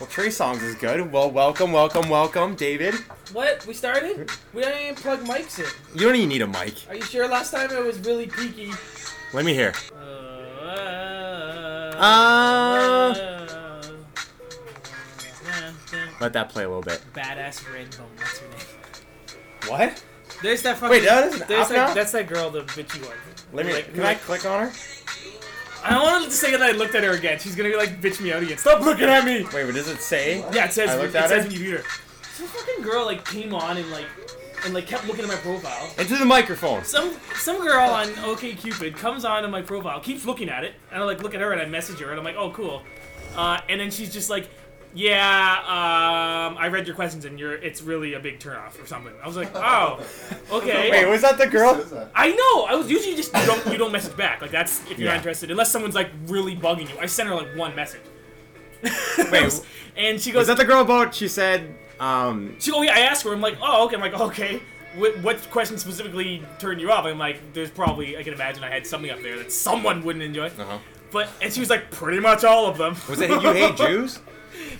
Well, Trey Songz is good. Well, welcome, welcome, welcome, David. What? We started? We didn't even plug mics in. You don't even need a mic. Are you sure last time it was really peaky? Let me hear. Uh, Uh. uh, Let that play a little bit. Badass Redbone, that's her name. What? There's that fucking. Wait, that is an app that, now? That's that girl, the bitchy one. Let me. Like- Can I click on her? I don't want to say that I looked at her again. She's gonna be like bitch me out again. Stop looking at me. Wait, what does it say? Yeah, it says I it looked at says when you view her. Some fucking girl like came on and like and like kept looking at my profile. Into the microphone. Some some girl on OkCupid comes on to my profile, keeps looking at it, and I like look at her and I message her and I'm like, oh cool, uh, and then she's just like, yeah, um, I read your questions and you're it's really a big turnoff or something. I was like, oh, okay. Wait, was that the girl? That. I know. I was usually just you don't you don't message back. Like that's if you're Yeah. not interested, unless someone's like really bugging you. I sent her like one message. Wait, and she goes, Was that the girl about? She said, um, She, oh yeah, I asked her. I'm like, oh okay. I'm like, okay. What, what question specifically turned you off? I'm like, there's probably I can imagine I had something up there that someone wouldn't enjoy. uh-huh. But and she was like, pretty much all of them. Was it you hate Jews?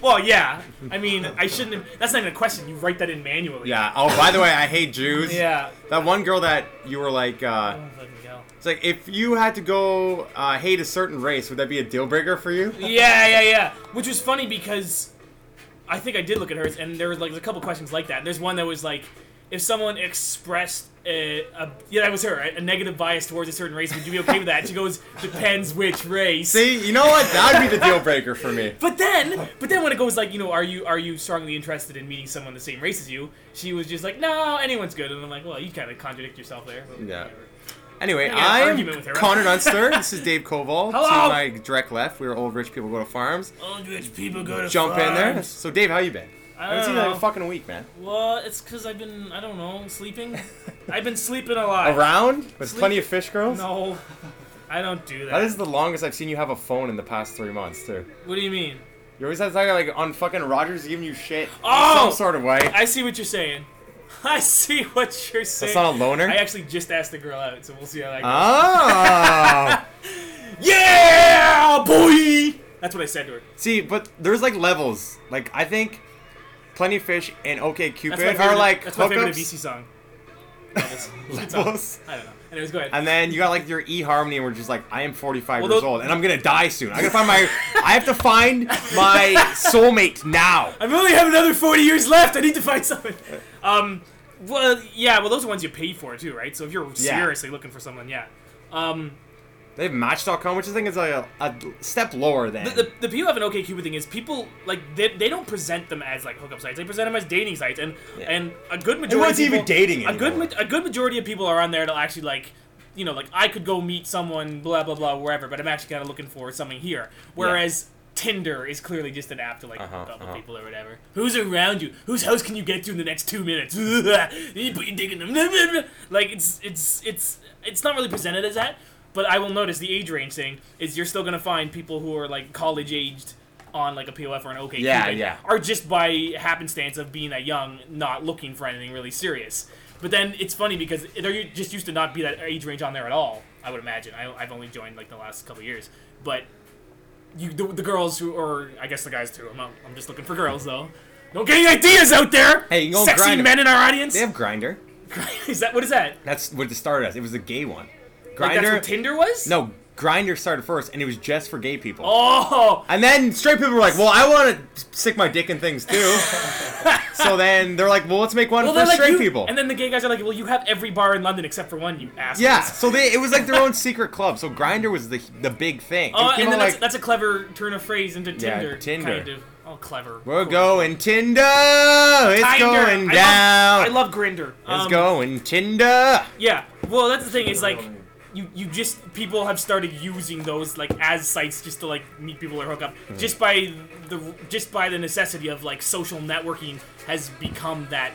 well, yeah. I mean, I shouldn't. have... That's not even a question. You write that in manually. Yeah. Oh, by the way, I hate Jews. Yeah. That one girl that you were like, uh, it's like if you had to go uh, hate a certain race, would that be a deal breaker for you? Yeah, yeah, yeah. Which was funny because I think I did look at hers, and there was like a couple questions like that. There's one that was like, if someone expressed a, a yeah, that was her, right? a negative bias towards a certain race, would you be okay with that? She goes, depends which race. See, you know what? That would be the deal breaker for me. But then, but then when it goes like, you know, are you are you strongly interested in meeting someone the same race as you? She was just like, no, anyone's good, and I'm like, well, you kind of contradict yourself there. Yeah. Anyway, I got an argument I'm her. Connor Dunster. this is Dave Koval. Hello. To my direct left, we are old rich people go to farms. Old rich people go to Jump in there. So, Dave, how you been? I I haven't seen you in know. a fucking week, man. Well, it's because I've been, I don't know, sleeping. I've been sleeping a lot. Around with Sleep- plenty of fish girls. No, I don't do that. That is the longest I've seen you have a phone in the past three months, too. What do you mean? You always have to talk like on fucking Rogers giving you shit in Oh! some sort of way. I see what you're saying. I see what you're saying. That's not a loner. I actually just asked the girl out, so we'll see how that goes. Oh. Yeah, boy. That's what I said to her. See, but there's like levels. Like I think Plenty of Fish and OK That's Cupid my favorite. are like that's my favorite hookups. VC song. Levels. I don't know. Anyways, go ahead. And then you got like your eHarmony, and we're just like, I am 45 Well, years old, and I'm gonna die soon. I gotta find my, I have to find my soulmate now. I only have another 40 years left. I need to find someone. Um, well, yeah. Well, those are ones you pay for too, right? So if you're seriously looking for someone, yeah. Um, They have Match.com, which I think is like a, a step lower than. the, the, the people have an OK Cupid thing is people like they, they don't present them as like hookup sites. They present them as dating sites, and and a good majority. Who wants of people, even dating A good a good majority of people are on there to actually like. You know, like I could go meet someone, blah blah blah, wherever, but I'm actually kind of looking for something here. Whereas Tinder is clearly just an app to like Uh-huh, hook up with uh-huh. people or whatever. Who's around you? Whose house can you get to in the next two minutes? you put your dick in them. like it's it's it's it's not really presented as that. But I will notice the age range thing is you're still gonna find people who are like college aged on like a POF or an OK Yeah, Cupid yeah. are just by happenstance of being that young, not looking for anything really serious. But then it's funny because there just used to not be that age range on there at all. I would imagine. I, I've only joined like the last couple years, but you the, the girls who, or I guess the guys too. I'm not, I'm just looking for girls though. Don't get any ideas out there. Hey, you sexy men in our audience. they have Grindr. is that what is that? That's what it started as. It was a gay one. Like Grindr. what Tinder was? no, Grindr started first, and it was just for gay people. Oh, And then straight people were like, "Well, I want to stick my dick in things too." so then they're like, "Well, let's make one well for like straight you, people." and then the gay guys are like, well, you have every bar in London except for one, you assholes. yeah, so they it was like their own secret club. So Grindr was the the big thing. Oh, came and then that's, like, that's a clever turn of phrase into Tinder. Yeah, Tinder. Kind of. Oh, clever. we're Cool. going Tinder. It's Tinder. going I down. Love, I love Grindr. it's Um, going Tinder. Yeah. Well, that's the thing is like, you you just people have started using those like as sites just to like meet people or hook up Mm-hmm. just by the just by the necessity of like social networking has become that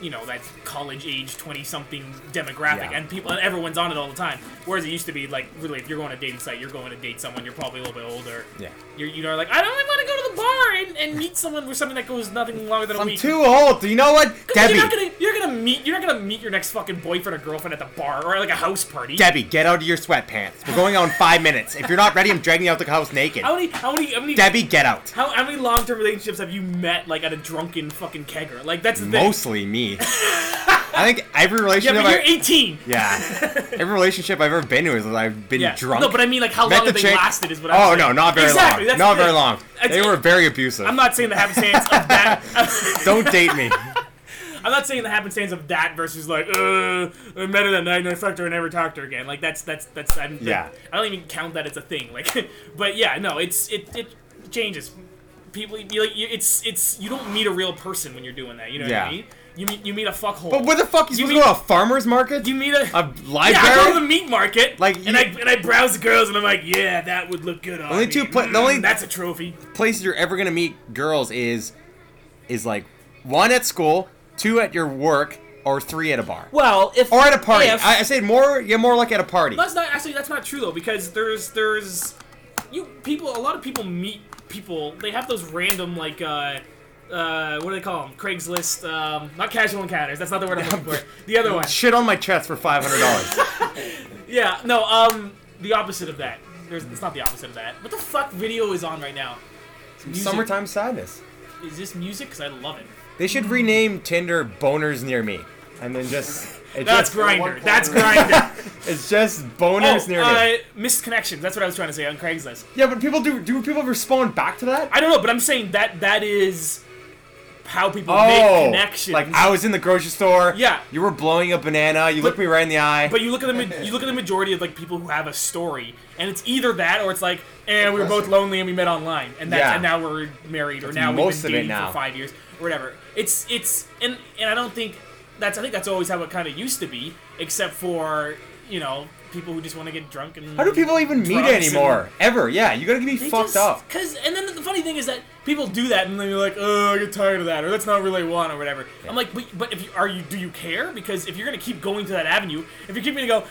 you know that college age 20 something demographic Yeah. and people and everyone's on it all the time whereas it used to be like really if you're going to a dating site you're going to date someone you're probably a little bit older Yeah. you're you know like i don't want to go to the bar and, and meet someone with something that goes nothing longer than a I'm week i'm too old. You know what Debbie? You're not gonna you're gonna meet you're not gonna meet your next fucking boyfriend or girlfriend at the bar or like a house party. Debbie, get out of your sweatpants. We're going out in five minutes. If you're not ready, I'm dragging you out the house naked. How many how many how many Debbie, get out. how, how many long term relationships have you met like at a drunken fucking kegger? Like that's the thing. Mostly me. I think every relationship. yeah, but you're I, 18. yeah, every relationship I've ever been to is I've been Yeah. drunk. No, but I mean like how met long the have they chick- lasted is what I'm Oh saying. no, not very exactly, long. That's Not the very thing. long. It's- They were very abusive. I'm not saying the happenstance of that. Don't date me. I'm not saying the happenstance of that versus like, uh, I met her that night and I fucked her and never talked to her again. Like that's that's that's I'm, Yeah. I don't even count that as a thing. Like, but yeah, no, it's it it changes. People, you, like, you, it's it's you don't meet a real person when you're doing that. You know what Yeah. I mean? You meet you meet a fuckhole. But where the fuck you You supposed mean- to go to a farmer's market? you meet a a library? yeah, I go to the meat market, Like, and you- I and I browse the girls, and I'm like, yeah, that would look good on only me. two pla- the Mm, only- that's a trophy. places you're ever gonna meet girls is is like one at school, two at your work, or three at a bar. Well, if Or at a party. if- I, I said more. Yeah, more like at a party. That's not actually that's not true though because there's there's you people a lot of people meet people they have those random like uh uh what do they call them Craigslist um not casual encounters that's not the word I'm looking for the other one Shit on my chest for five hundred dollars. yeah no um the opposite of that there's it's not the opposite of that what the fuck video is on right now Music. Summertime sadness. is this music because I love it They should rename Tinder "Boners Near Me," and then just that's Grindr that's Grindr It's just oh boners near me. uh, missed connections that's what I was trying to say on Craigslist Yeah, but people do. Do people respond back to that? I don't know but I'm saying that that is how people oh, make connections like I was in the grocery store. Yeah. You were blowing a banana. You looked me right in the eye. But you look at the you look at the majority of like people who have a story, and it's either that or it's like, and we were both lonely and we met online, and that's Yeah. and now we're married or That's now we've been dating for five years or whatever. It's it's and and I don't think that's I think that's always how it kind of used to be, except for you know people who just want to get drunk and How do people even meet anymore? Ever? Yeah, you gotta be fucked just- up. Cause and then the funny thing is that people do that and then you're like, oh, I get tired of that, or that's not really what I want, or whatever. I'm like, but, but if you are you do you care? Because if you're gonna keep going to that avenue, if you're keeping to go,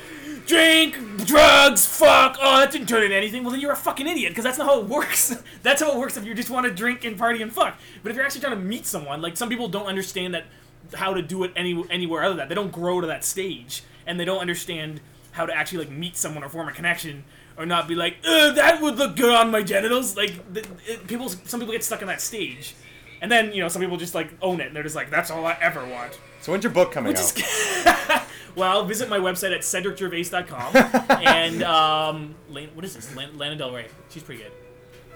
drink, drugs, fuck, oh that didn't turn into anything, well then you're a fucking idiot. Because that's not how it works. that's how it works if you just want to drink and party and fuck. But if you're actually trying to meet someone, like some people don't understand that how to do it any anywhere other than that. They don't grow to that stage, and they don't understand how to actually like meet someone or form a connection, or not be like, that would look good on my genitals. Like th- it, people, some people get stuck in that stage, and then you know some people just like own it, and they're just like, that's all I ever want. So when's your book coming Which out? is well, visit my website at cedricgervais.com and um, Lana, what is this? Lan- Lana Del Rey. She's pretty good.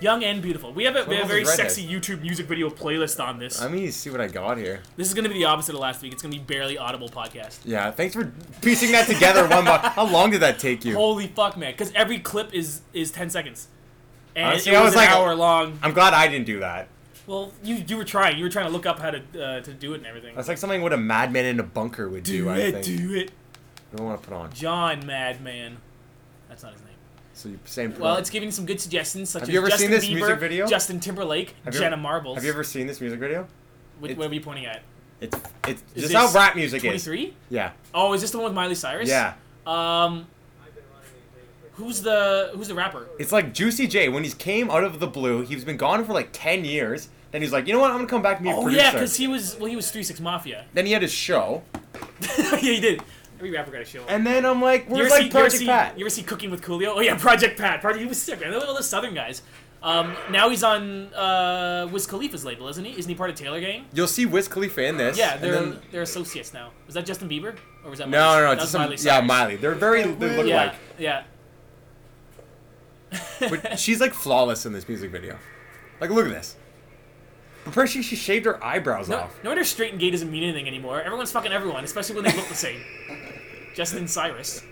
Young and beautiful. We have a, we have a very sexy YouTube music video playlist on this. Let me see what I got here. This is going to be the opposite of last week. It's going to be barely audible podcast. Yeah, thanks for piecing that together. one by How long did that take you? Holy fuck, man! Because every clip is is ten seconds, and Honestly, it I was, was an like- hour long. I'm glad I didn't do that. Well, you you were trying. You were trying to look up how to uh, to do it and everything. That's like something what a madman in a bunker would do. do I it, think. do it, I don't want to put on. John Madman. That's not his name. So saying. put Well, it's giving some good suggestions such Have as you ever Justin seen this Bieber, music video? Justin Timberlake, Have Jenna ever- Marbles. Have you ever seen this music video? Which, where are you pointing at? It's it's Is just how rap music is. 23? Yeah. Oh, is this the one with Miley Cyrus? Yeah. Um, who's the who's the rapper? It's like Juicy J when he came out of the blue. He's been gone for like ten years. Then he's like, you know what? I'm gonna come back and be a Oh yeah, because he was well, he was Three Six Mafia. then he had his show, yeah, he did. Every rapper got a show. and then I'm like, you where's ever, like see, you, Project see, Pat? you ever see Cooking with Coolio? Oh yeah, Project Pat. Project. He was sick, man. All the Southern guys. Um, now he's on uh, Wiz Khalifa's label, isn't he? Isn't he part of Taylor Gang? You'll see Wiz Khalifa in this. Yeah, they're then- they're associates now. Was that Justin Bieber or was that? no, Miley? no, no. that Just was some, Miley yeah, Miley. They're very. They look Yeah, like. yeah. But she's like flawless in this music video. Like, look at this. But first, she, she shaved her eyebrows No, off. no wonder straight and gay doesn't mean anything anymore. Everyone's fucking everyone, especially when they look the same. Justin Cyrus.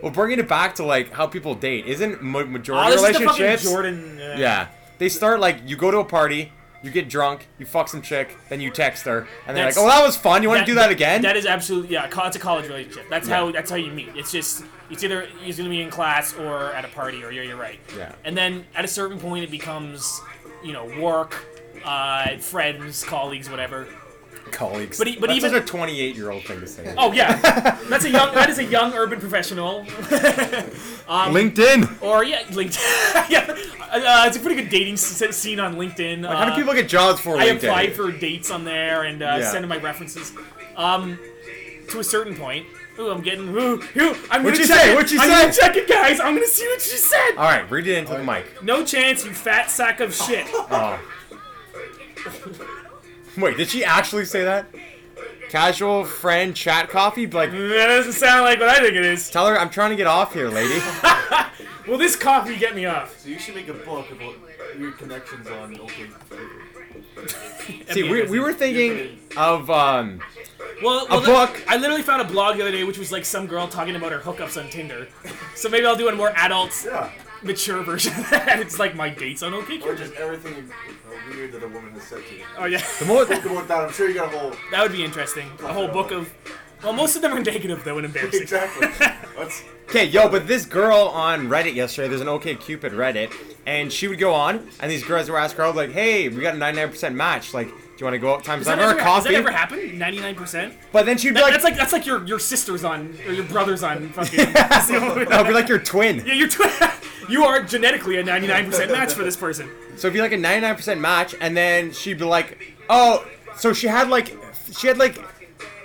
Well, bringing it back to like how people date, isn't ma- Oh, majority this is the fucking? Jordan. Uh, Yeah, they start like you go to a party, you get drunk, you fuck some chick, then you text her, and they're like, "Oh, that was fun. You want to do that again?" That is absolutely yeah. It's a college relationship. That's Yeah. how that's how you meet. It's just it's either he's gonna be in class or at a party or you're you're right. Yeah. And then at a certain point it becomes, you know, work, uh, friends, colleagues, whatever. Colleagues. But he- but That's even- a 28 year old thing to say. Oh yeah, that's a young that is a young urban professional. LinkedIn. Or yeah, LinkedIn. yeah, uh, it's a pretty good dating s- scene on LinkedIn. Like, how do Uh, people get jobs for I LinkedIn? applied for dates on there and uh, Yeah. send in my references. Um, to a certain point. Ooh, I'm getting. Ooh, ooh, I'm What'd gonna you check say? it. What'd you I'm say? gonna check it, guys. I'm gonna see what she said. All right, read it into the mic. No chance, you fat sack of shit. Oh. Wait, did she actually say that? Casual friend chat coffee? Like, that doesn't sound like what I think it is. tell her I'm trying to get off here, lady. Will this coffee get me off? So you should make a book about your connections on OK. See, we, we were thinking of um. Well, well, book. I literally found a blog the other day, which was like some girl talking about her hookups on Tinder. So maybe I'll do a more adult, Yeah. Mature version of that. It's like my dates on OK Or just everything uh, weird that a woman has said to you. Oh yeah, The more, Think about that. I'm sure you got a whole. that would be interesting. A whole book of. Well, most of them are negative though and embarrassing. Exactly. That's. Okay, yo, but this girl on Reddit yesterday, there's an OK Cupid Reddit, and she would go on, and these girls were asking her, like, hey, we got a 99% match. Like, do you want to go out times Does that, over a ever, does that coffee? ever happen? Ninety nine percent. But then she'd be That, like, that's like that's like your your sisters on or your brothers on fucking. that's the only way that would be like your twin. yeah, you're tw- you are genetically a ninety nine percent match for this person. So it'd be like a 99% match, and then she'd be like, oh, so she had like, she had like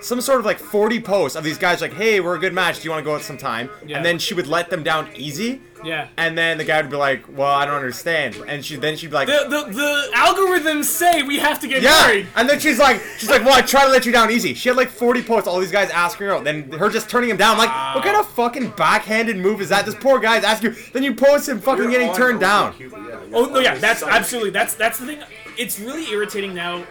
some sort of like 40 posts of these guys like, hey, we're a good match. Do you want to go out sometime? Yeah. And then she would let them down easy. Yeah. And then the guy would be like, well, I don't understand. And she then she'd be like, The, the the algorithms say we have to get yeah. married. And then she's like, she's like, well, I try to let you down easy. She had like 40 posts, all these guys asking her out. Then her just turning him down. like, what kind of fucking backhanded move is that? This poor guy's asking you. Then you post him fucking You're getting turned down. OkCupid, yeah, Oh no, yeah, that's absolutely that's that's the thing. It's really irritating now.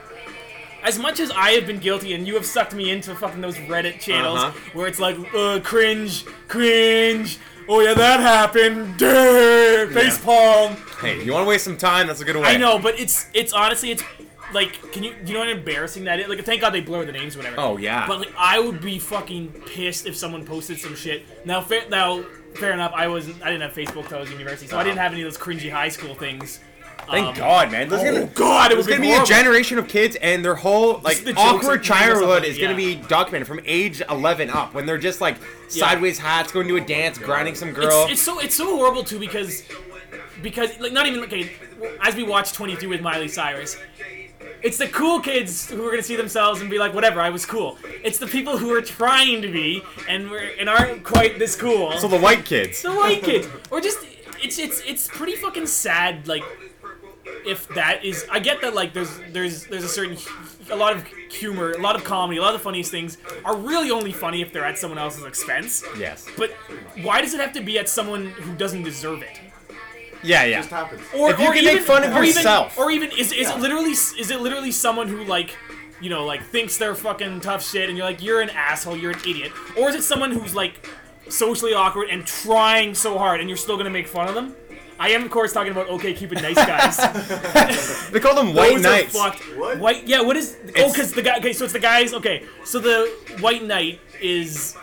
As much as I have been guilty, and you have sucked me into fucking those Reddit channels Uh-huh. where it's like, uh, cringe, cringe. Oh yeah, that happened. Duh, face palm. Hey, you want to waste some time? That's a good way. I know, but it's it's honestly it's like, can you you know how embarrassing that is? Like, thank God they blur the names, or whatever. Oh, yeah. But like, I would be fucking pissed if someone posted some shit. Now, fair now, fair enough. I wasn't. I didn't have Facebook till I was in university, so I didn't have any of those cringy high school things. Thank Um, God, man. There's Oh gonna, God, it was gonna be be a generation of kids, and their whole like the awkward that make us childhood up, is gonna be documented from age 11 up, when they're just like sideways hats, going to a dance, grinding some girl. It's, it's so it's so horrible too because because like not even okay as we watch 23 with Miley Cyrus. It's the cool kids who are gonna see themselves and be like, whatever, I was cool. It's the people who are trying to be and were, and aren't quite this cool. so the white kids. the white kids, or just it's it's it's pretty fucking sad. Like if that is, I get that like there's there's there's a certain a lot of humor, a lot of comedy, a lot of the funniest things are really only funny if they're at someone else's expense. Yes. But why does it have to be at someone who doesn't deserve it? Yeah, yeah. Just happens. Or, If you or can even, make fun of or yourself. even, or even is, is Yeah. it literally is it literally someone who like you know like thinks they're fucking tough shit and you're like you're an asshole you're an idiot or is it someone who's like socially awkward and trying so hard and you're still gonna make fun of them? I am of course talking about okay keeping nice guys. They call them white Those knights. Are fucked. What? White yeah what is oh because the guy okay so it's the guys okay so the white knight is.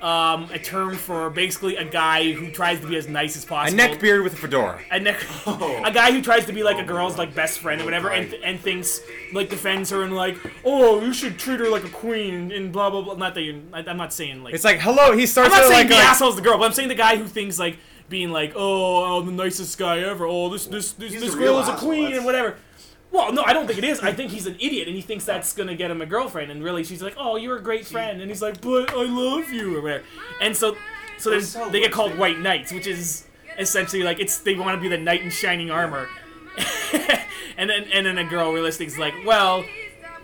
Um, a term for basically a guy who tries to be as nice as possible. A possible neck beard with a fedora. a, ne- a guy who tries to be like a girl's like best friend or whatever, and, and thinks like defends her and like, oh, you should treat her like a queen and blah blah blah. Not that you, I, I'm not saying like, It's like, hello. He starts I'm starts not out saying like, the like asshole's the girl, but I'm saying the guy who thinks like being like, oh, oh the nicest guy ever. Oh, this this this, He's this a girl is a asshole, queen that's- and whatever. Well, no, I don't think it is. I think he's an idiot, and he thinks that's gonna get him a girlfriend. And really, she's like, "Oh, you're a great friend," and he's like, "But I love you," or whatever. And so, so then That's how they get called works. white knights, which is essentially like it's they want to be the knight in shining armor. and then and then a girl realistic is like, "Well,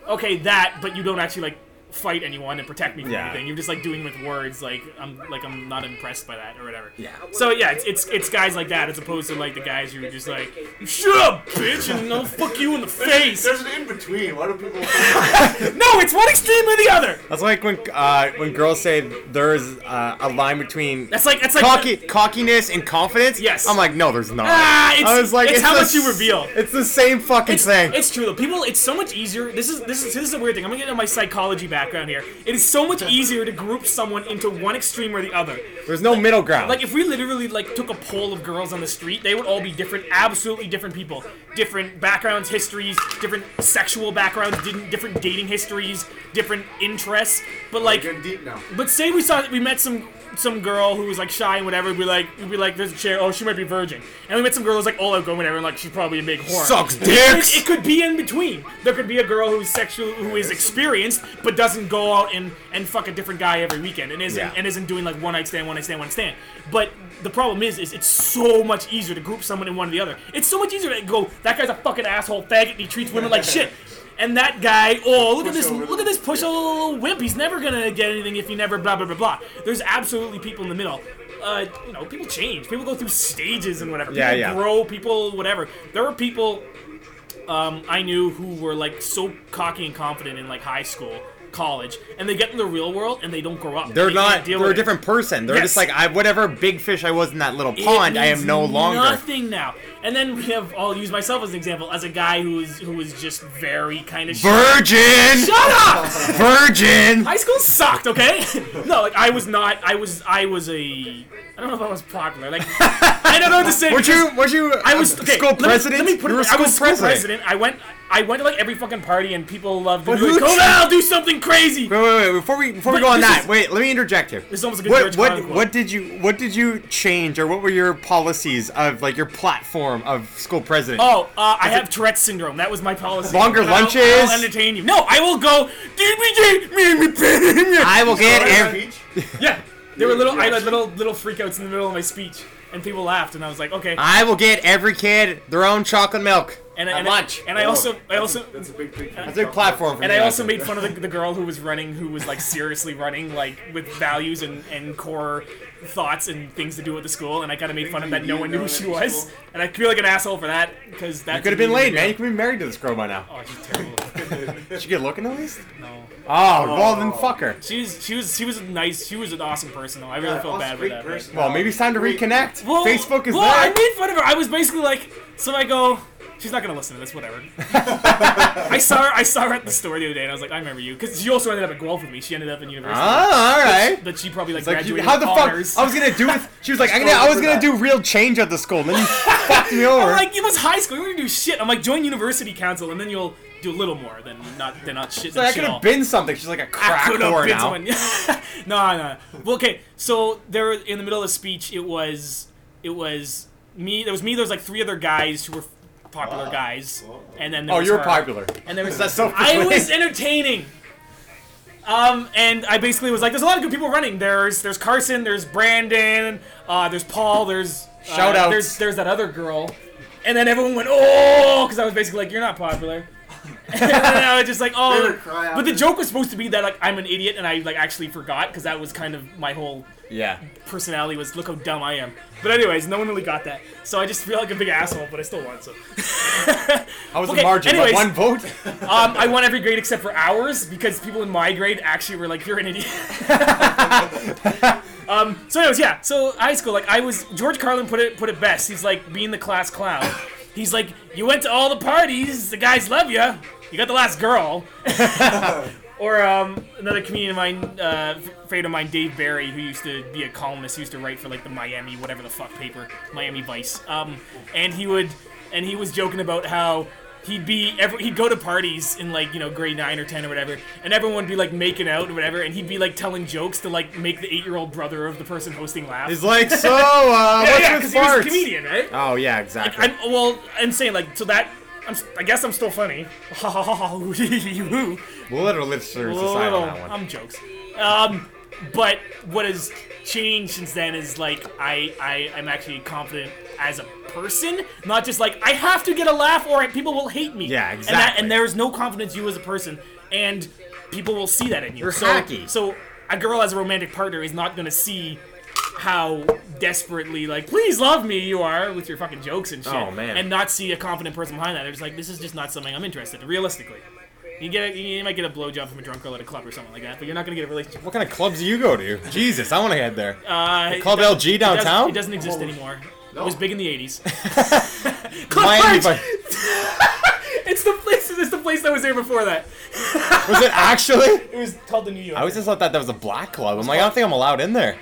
okay, that, but you don't actually like fight anyone and protect me from Yeah. anything. You're just like doing with words, like I'm like I'm not impressed by that or whatever. Yeah. So yeah, it's, it's it's guys like that as opposed to like the guys who are just like, shut up, bitch, and I'll fuck you in the face. There's an in between. Why do people? No, it's one extreme or the other. That's like when uh, when girls say there's uh, a line between That's like that's like cocky cockiness and confidence. Yes. I'm like, no, there's not. Ah, it's- I was like, it's how the much you reveal. It's the same fucking It's, thing. it's true though. People, it's so much easier. This is this is this is a weird thing. I'm gonna get into my psychology background here. It is so much easier to group someone into one extreme or the other. there's no middle ground. Like if we literally like took a poll of girls on the street, they would all be different, absolutely different people, different backgrounds, histories, different sexual backgrounds, different different dating histories, different interests. But like, Getting deep now. but say we saw that we met some some girl who was like shy and whatever. We'd be like, we'd be like, there's a chair. Oh, she might be virgin. And we met some girl who's like all outgoing, whatever. And like she's probably a big whore. Sucks It, dicks. it could be in between. There could be a girl who's sexual, who is experienced, but doesn't go out and, and fuck a different guy every weekend, and isn't Yeah. and isn't doing like one night stand, one night stand, one night stand. But the problem is, is it's so much easier to group someone in one or the other. It's so much easier to go, that guy's a fucking asshole faggot, and he treats women like shit. And that guy, oh look at this, Pushover. look at this push little wimp. He's never gonna get anything if he never blah blah blah blah. There's absolutely people in the middle. Uh, you know, people change. People go through stages and whatever. Yeah, people yeah. grow. People, whatever. There were people um, I knew who were like so cocky and confident in like high school, college, and they get in the real world and they don't grow up. They're They can't They're a with it. different person. They're Yes. just like I, whatever big fish I was in that little pond. I am no longer. nothing now. And then we have. I'll use myself as an example as a guy who is who is just very kind of. Virgin. Shut up! Virgin. High school sucked, okay? no, like I was not. I was. I was a. I don't know if I was popular. Like I don't know what to say. Were you? Were you? I was okay, school let me- president. Let me, put you it. were I was school president. president. I went. I went to like every fucking party and people loved But be like, who "Come on, do something crazy." Wait, wait, wait! Before we before we go on that, is- wait. Let me interject here. This is almost like a What George what what did you what did you change or what were your policies of like your platform of school president? Oh, uh, I have Tourette's syndrome. That was my policy. Longer I'll- lunches? I'll, entertain you. No, I will go. DBJ, me and me pen." I will get Sorry, every. Yeah, there were little. I had little little freakouts in the middle of my speech, and people laughed, and I was like, okay. I will get every kid their own chocolate milk And, at and, lunch. and I oh, also, I also, That's a big thing. That's a big platform for and me, I also made fun of the, the girl who was running, who was like seriously running, like with values and, and core thoughts and things to do with the school, and I kind of made fun of that. No one knew who she was, and I feel like an asshole for that because that You could have been late, man. You could be married to this girl by now. Oh, she's terrible. Did you get looking at least? No, Oh, well then fuck her. she was, she was, she was a nice, she was an awesome person though. I really Yeah, felt also bad for great that. but- person. Well, maybe it's time to reconnect. Well, Facebook is well, I made fun of her. I was basically like, so I go, she's not gonna listen to this, whatever. I saw her. I saw her at the store the other day, and I was like, I remember you, because she also ended up at Guelph with me. She ended up in university. Ah, all right. But she probably like, like, graduated how the fuck? I was gonna do it. She was like, I'm gonna, I was gonna do real change at the school, and then you fucked me over. I'm like, it was high school. You gonna do shit. I'm like, join university council, and then you'll do a little more than not than not shit. So I shit could have been something. She's like a crack have whore been now. no, no. Well, okay. So there, in the middle of the speech, it was, it was me. There was me. There was like three other guys who were popular guys, and then there Oh, was you're her. popular. And there was That's so I was entertaining. Um, and I basically was like, "There's a lot of good people running. There's there's Carson, there's Brandon, uh, there's Paul, there's uh, Shout outs. There's there's that other girl." And then everyone went, "Oh," because I was basically like, "You're not popular." and then I was just like, "Oh." cry But the joke was supposed to be that like I'm an idiot, and I like actually forgot because that was kind of my whole Yeah. personality was look how dumb I am. But anyways, no one really got that, so I just feel like a big asshole, but I still won. So I was Okay, the margin, anyways. but one vote. um, I won every grade except for ours because people in my grade actually were like, "You're an idiot." um, so anyways, yeah. So high school, like I was. George Carlin put it put it best. He's like being the class clown. He's like, "You went to all the parties. The guys love you. You got the last girl." Or um, another comedian of mine, uh, f- favorite of mine, Dave Barry, who used to be a columnist, used to write for like the Miami, whatever the fuck paper, Miami Vice. Um, and he would, and he was joking about how he'd be, every, he'd go to parties in like you know grade nine or ten or whatever, and everyone would be like making out or whatever, and he'd be like telling jokes to like make the eight-year-old brother of the person hosting laugh. He's like, so, uh, yeah, what's yeah, with 'cause he was a comedian, right? Oh yeah, exactly. I'm, well, I'm saying like so that. I'm, I guess I'm still funny. We'll let our listeners decide on that one. I'm jokes. Um, but what has changed since then is like I, I I'm actually confident as a person, not just like I have to get a laugh or people will hate me. Yeah, And, that, exactly. and there is no confidence you as a person, and people will see that in you. You're so, hacky. So a girl as a romantic partner is not gonna see how desperately like please love me you are with your fucking jokes and shit Oh, man. and not see a confident person behind that they're just like this is just not something i'm interested in realistically you get a, you might get a blowjob from a drunk girl at a club or something like that, but you're not gonna get a relationship. What kind of clubs do you go to? Jesus, I want to head there. Uh, Club it does- LG it does- downtown? It doesn't exist anymore. It was big in the '80s. Miami, Club but It's the place. It's the place that was there before that. was it actually? It was called the New York. I always just thought that that was a black club. I'm like, I don't think I'm allowed in there.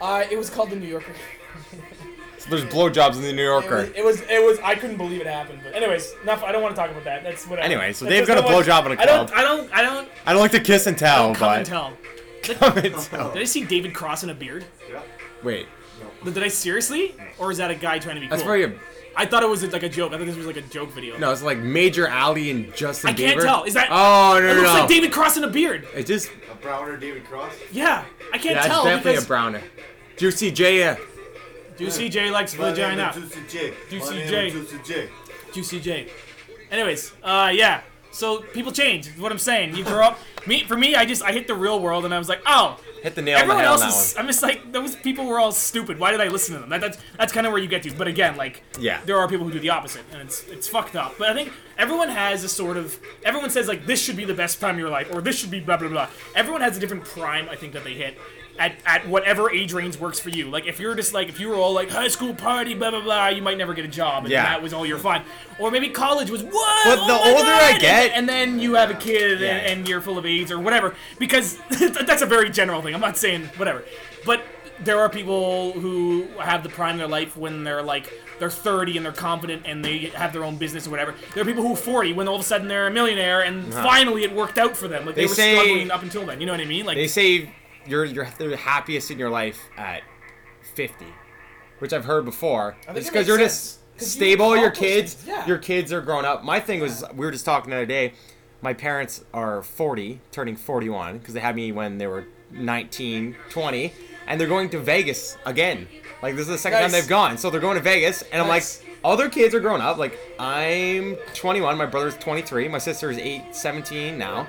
Uh, it was called the New Yorker. So there's blowjobs in the New It Yorker. was, it was. It was. I couldn't believe it happened. But anyways, enough. I don't want to talk about that. That's whatever. Anyway, so That's Dave just got a not what- blowjob in a I don't. I don't. I don't. I don't like to kiss and tell, Come and but tell. Did I see David Cross in a beard? Yeah. Wait, But Did I seriously? Or is that a guy trying to be cool? that's probably a I thought it was like a joke. I thought this was like a joke video. no. It's like Major Ali and Justin I can't Bieber. tell. Is that? Oh no It no looks no! like David Cross in a beard. it just A browner David Cross. Yeah, I can't yeah, it's tell definitely because a browner. Juicy J. Uh, Juicy J likes My name vagina. is Juicy J. Juicy My name J. is Juicy J. Juicy J. Anyways, uh, yeah. So people change. Is what I'm saying. You grow up. Me, for me, I just I hit the real world and I was like, oh, hit the nail on the everyone head on else that is. one. I'm just like those people were all stupid. Why did I listen to them? That, that's that's kind of where you get to. But again, like Yeah. there are people who do the opposite, and it's it's fucked up. But I think everyone has a sort of everyone says like this should be the best time of your life, or this should be blah blah blah. Everyone has a different prime. I think that they hit. At, at whatever age range works for you. Like if you're just like if you were all like high school party blah blah blah, you might never get a job, and Yeah. that was all your fun. Or maybe college was what? But Oh the older I get- and, and then you have a kid Yeah. and, and you're full of AIDS or whatever. Because that's a very general thing. I'm not saying whatever, but there are people who have the prime of their life when they're like they're 30 and they're confident and they have their own business or whatever. There are people who are 40 when all of a sudden they're a millionaire and uh-huh. finally it worked out for them. Like they, They were say- struggling up until then. You know what I mean? Like They say you're you're the happiest in your life at 50, which I've heard before. It's because makes you're sense. just 'Cause you stable. Your kids, yeah. your kids are grown up. My thing was we were just talking the other day. My parents are 40, turning 41 because they had me when they were 19, 20, and they're going to Vegas again. Like this is the second time they've gone, so they're going to Vegas, and I'm like. Nice. All their kids are grown up. Like I'm 21, my brother's 23, my sister's 8, 17 now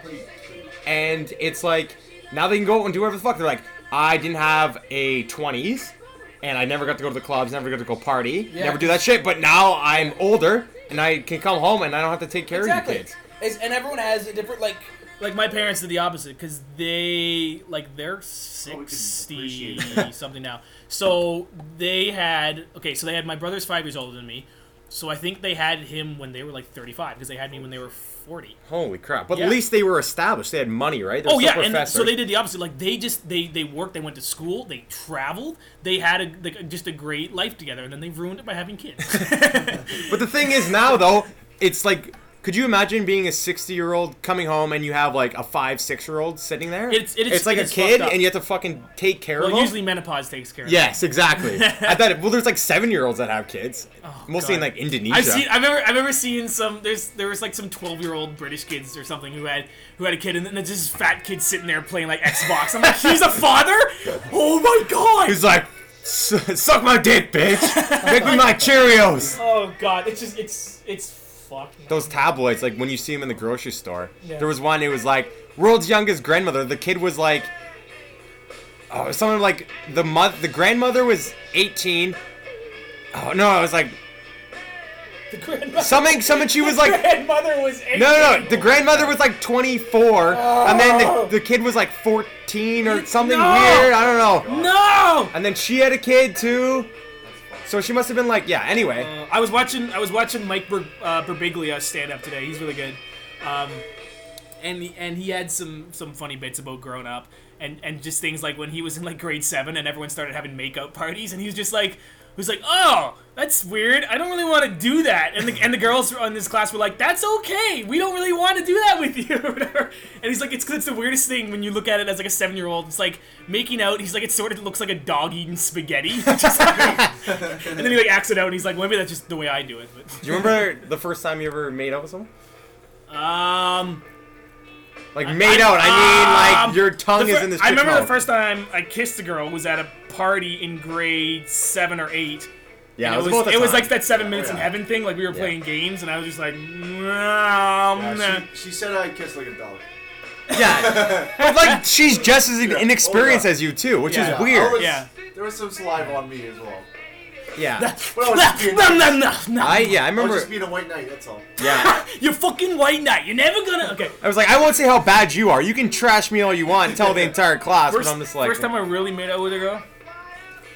and it's like now they can go out and do whatever the fuck. They're like, I didn't have a 20s, and I never got to go to the clubs, never got to go party, Yeah. never do that shit. But now I'm older, and I can come home, and I don't have to take care Exactly. of you kids. Is, and everyone has a different like. like my parents did the opposite because they like they're oh, can 60 appreciate something now so they had okay so they had my brother's five years older than me so i think they had him when they were like 35 because they had me when they were 40 Holy crap! But Yeah. at least they were established. They had money, right? They're oh yeah and so they did the opposite like they just they they worked they went to school they traveled they had a like, just a great life together and then they ruined it by having kids But the thing is now though, it's like. Could you imagine being a 60 year old coming home and you have like a five, six year old sitting there? It's- it is- it's like it a kid and you have to fucking take care well of them. usually menopause takes care of it. Yes, exactly. I thought, well, there's like seven year olds that have kids. Oh, Mostly in like Indonesia. I've seen. I've ever. I've ever seen some. There's. There was like some 12 year old British kids or something who had who had a kid, and then there's this fat kid sitting there playing like Xbox. I'm like, he's a father. Oh my god. He's like, "S- suck my dick, bitch. Make me my Cheerios. oh god. It's just. It's. It's man. Those tabloids, like when you see them in the grocery store. Yeah. There was one. It was like world's youngest grandmother. The kid was like, oh, someone like the mother. The grandmother was 18. Oh no, I was like The grandmother. something. Something. She was like. grandmother was. No, no, no. The grandmother was like 24, and then the, oh. the kid was like 14 or something No. weird. I don't know. No. And then she had a kid too. So she must have been like, yeah. Anyway, Uh, I was watching. I was watching Mike Ber, uh, stand up today. He's really good. Um, and he, and he had some some funny bits about growing up and and just things like when he was in like grade seven and everyone started having makeout parties and he was just like. Was like, oh, that's weird. I don't really want to do that. And the, and the girls in this class were like, that's okay. We don't really want to do that with you. And he's like, it's, it's the weirdest thing when you look at it as like a seven year old. It's like making out. He's like, it sort of looks like a dog eating spaghetti. And then he like acts it out and he's like, well, maybe that's just the way I do it. But, do you remember the first time you ever made out with someone? um, Like made out. I mean, Um, like your tongue the is in this. I remember the first time I kissed a girl was at a party in grade seven or eight. Yeah, And it was, it was, it was like that seven minutes in yeah. heaven thing. Like we were Yeah. playing games, and I was just like, um, Yeah, she, she said I kissed like a dog. Yeah, but like she's just as inexperienced Oh, yeah. as you too, which Yeah. is I weird. was- Yeah. There was some saliva on me as well. Yeah, Well, I was just being, no, I no, no, no. I yeah I was remember. just being a white knight. That's all. Yeah, you're fucking white knight. You're never gonna. Okay. I was like, I won't say how bad you are. You can trash me all you want and tell the entire class, First, but I'm just like, first time I really made out with a girl.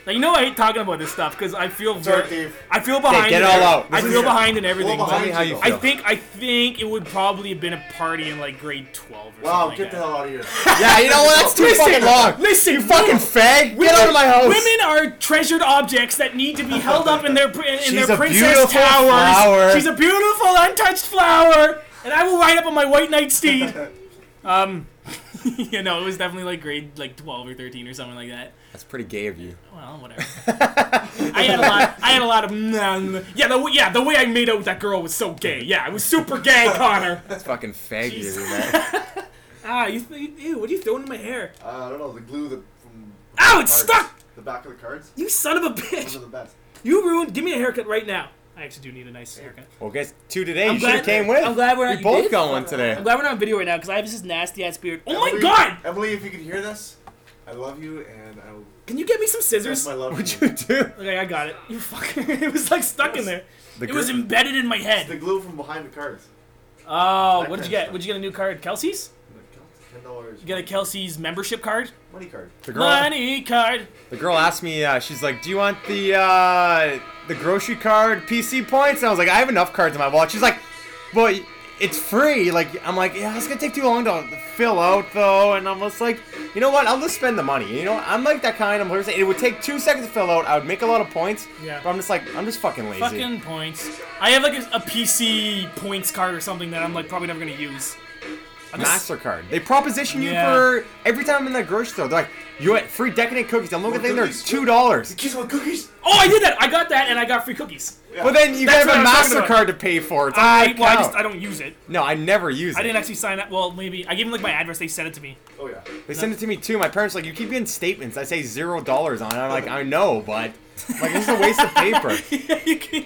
Now you know I hate talking about this stuff because I feel Sorry, very, Dave. I feel behind. get in it all every- out. I This feel is- behind in everything. Well, Tell me how you I feel. think I think it would probably have been a party in like grade twelve or Wow, something. get like the that. hell out of here. yeah, you know what? That's too Listen, fucking long. Listen, You fucking fag. Get out of my house. Women are treasured objects that need to be held up in their in She's their a princess beautiful towers. flower. She's a beautiful untouched flower, and I will ride up on my white knight steed. Um, you know, it was definitely like grade like 12 or 13 or something like that. That's pretty gay of you. Well, whatever. I had a lot. I had a lot of. mm, Yeah, the yeah, the way I made out with that girl was so gay. Yeah, it was super gay, Connor. That's fucking faggy of Jeez. you, man. Ah, you, th- ew, what are you throwing in my hair? Uh, I don't know the glue that from. Ow, it's cards- stuck! The back of the cards. You son of a Those bitch! are the best. You ruined. Give me a haircut right now. I actually do need a nice haircut. Well, guess two today. I'm you should have came with. I'm glad we're not- We you both did? got one today. I'm glad we're not on video right now because I have this nasty ass beard. Oh my Emily- god! Emily, if you can hear this, I love you and I will Can you get me some express scissors? my love. What'd for you do? Okay, I got it. You fucker. it was like stuck in there. The It was gr- embedded in my head. The head. glue from behind the cards. Oh, That what did you get? stuff. Would you get a new card? Kelsey's? Ten dollars. You get a Kelsey's membership card? money card. the girl. Money card. The girl asked me. Uh, she's like, "Do you want the uh, the grocery card PC points?" And I was like, "I have enough cards in my wallet." She's like, "Well, it's free." Like, I'm like, "Yeah, it's gonna take too long to fill out though." And I'm just like, "You know what? I'll just spend the money." You know, I'm like that kind of person. It would take two seconds to fill out. I would make a lot of points. Yeah. But I'm just like, I'm just fucking lazy. Fucking points. I have like a, a PC points card or something that I'm like probably never gonna use. I'm Mastercard. They proposition you Yeah. for every time I'm in the grocery store. They're like, "You get free decadent cookies." I'm looking at them. They're Cookies? two dollars. Kiss my cookies. Oh, I did that. I got that, and I got free cookies. Yeah. But then you That's gotta have a what I was talking Mastercard about. to pay for. It's on I, well, I just I don't use it. No, I never use it. I didn't actually sign up. Well, maybe I gave them like my address. They sent it to me. Oh yeah. They send it to me too. My parents are like, you keep getting statements. I say zero dollars on it. I'm like, I know, but like it's a waste of paper. Can-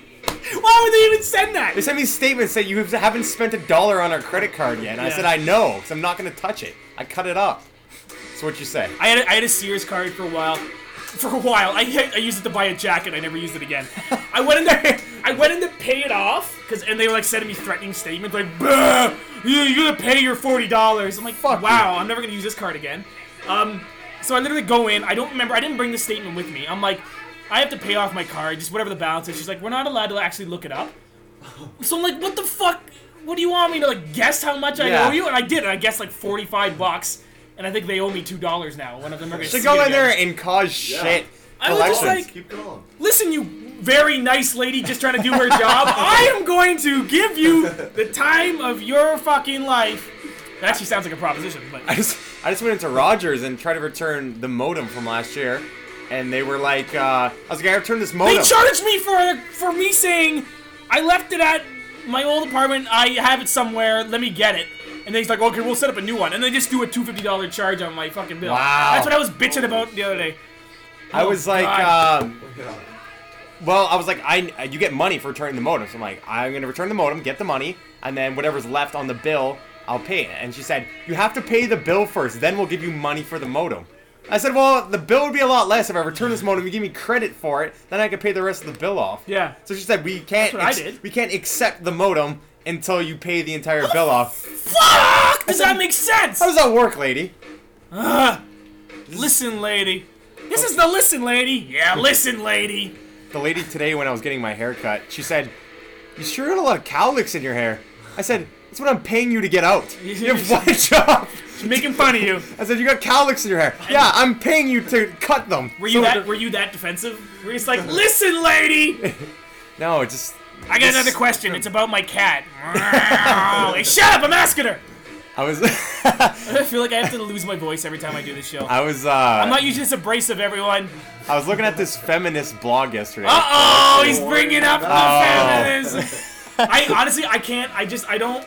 Why would they even send that? They sent me statements that you haven't spent a dollar on our credit card yet. And I Yeah. said, I know, because I'm not gonna touch it. I cut it up. That's what you say. I had a, I had a Sears card for a while. For a while, I I used it to buy a jacket. I never used it again. I went in there. I went in to pay it off because and they were like sending me threatening statements like, "Bah, you you gotta pay your forty dollars." I'm like, Fuck wow, I'm never gonna use this card again. Um, so I literally go in. I don't remember. I didn't bring the statement with me. I'm like, I have to pay off my card, just whatever the balance is. She's like, we're not allowed to actually look it up. So I'm like, what the fuck? What do you want me to like guess how much I Yeah. owe you? And I did. And I guessed like 45 bucks. And I think they owe me two dollars now. One of them are gonna Should see go it in there and cause shit. I was just collections. like- Keep going. Listen, you very nice lady just trying to do her job. I am going to give you the time of your fucking life. That actually sounds like a proposition, but I just I just went into Rogers and tried to return the modem from last year, and they were like, uh, I was like, I returned this modem. they charged me for for me saying I left it at my old apartment. I have it somewhere. Let me get it. And then he's like, okay, we'll set up a new one. And they just do a two fifty dollar charge on my fucking bill. Wow. That's what I was bitching about the other day. I was like, um, well, I was like, I you get money for returning the modem. So I'm like, I'm gonna return the modem, get the money, and then whatever's left on the bill, I'll pay it. And she said, you have to pay the bill first, then we'll give you money for the modem. I said, well, the bill would be a lot less if I return this modem. And you give me credit for it, then I could pay the rest of the bill off. Yeah. So she said, we can't. That's what I did. We can't accept the modem until you pay the entire bill off. Fuck! Does that make sense? How does that work, lady? Listen, lady. This oh. is the listen, lady. Yeah, listen, lady. The lady today when I was getting my hair cut, she said, "You sure got a lot of cowlicks in your hair." I said, "That's what I'm paying you to get out. You have one job." She's making fun of you. I said, "You got cowlicks in your hair." Yeah, I'm paying you to cut them. Were you So that? Were you that defensive? Were you just like, listen, lady? No, it just. I got another question. It's about my cat. shut up! I'm asking her. I was. I feel like I have to lose my voice every time I do this show. I was. Uh, I'm not using this abrasive, everyone. I was looking at this feminist blog yesterday. Uh oh, he's bringing up the Oh. feminism. I honestly, I can't. I just, I don't.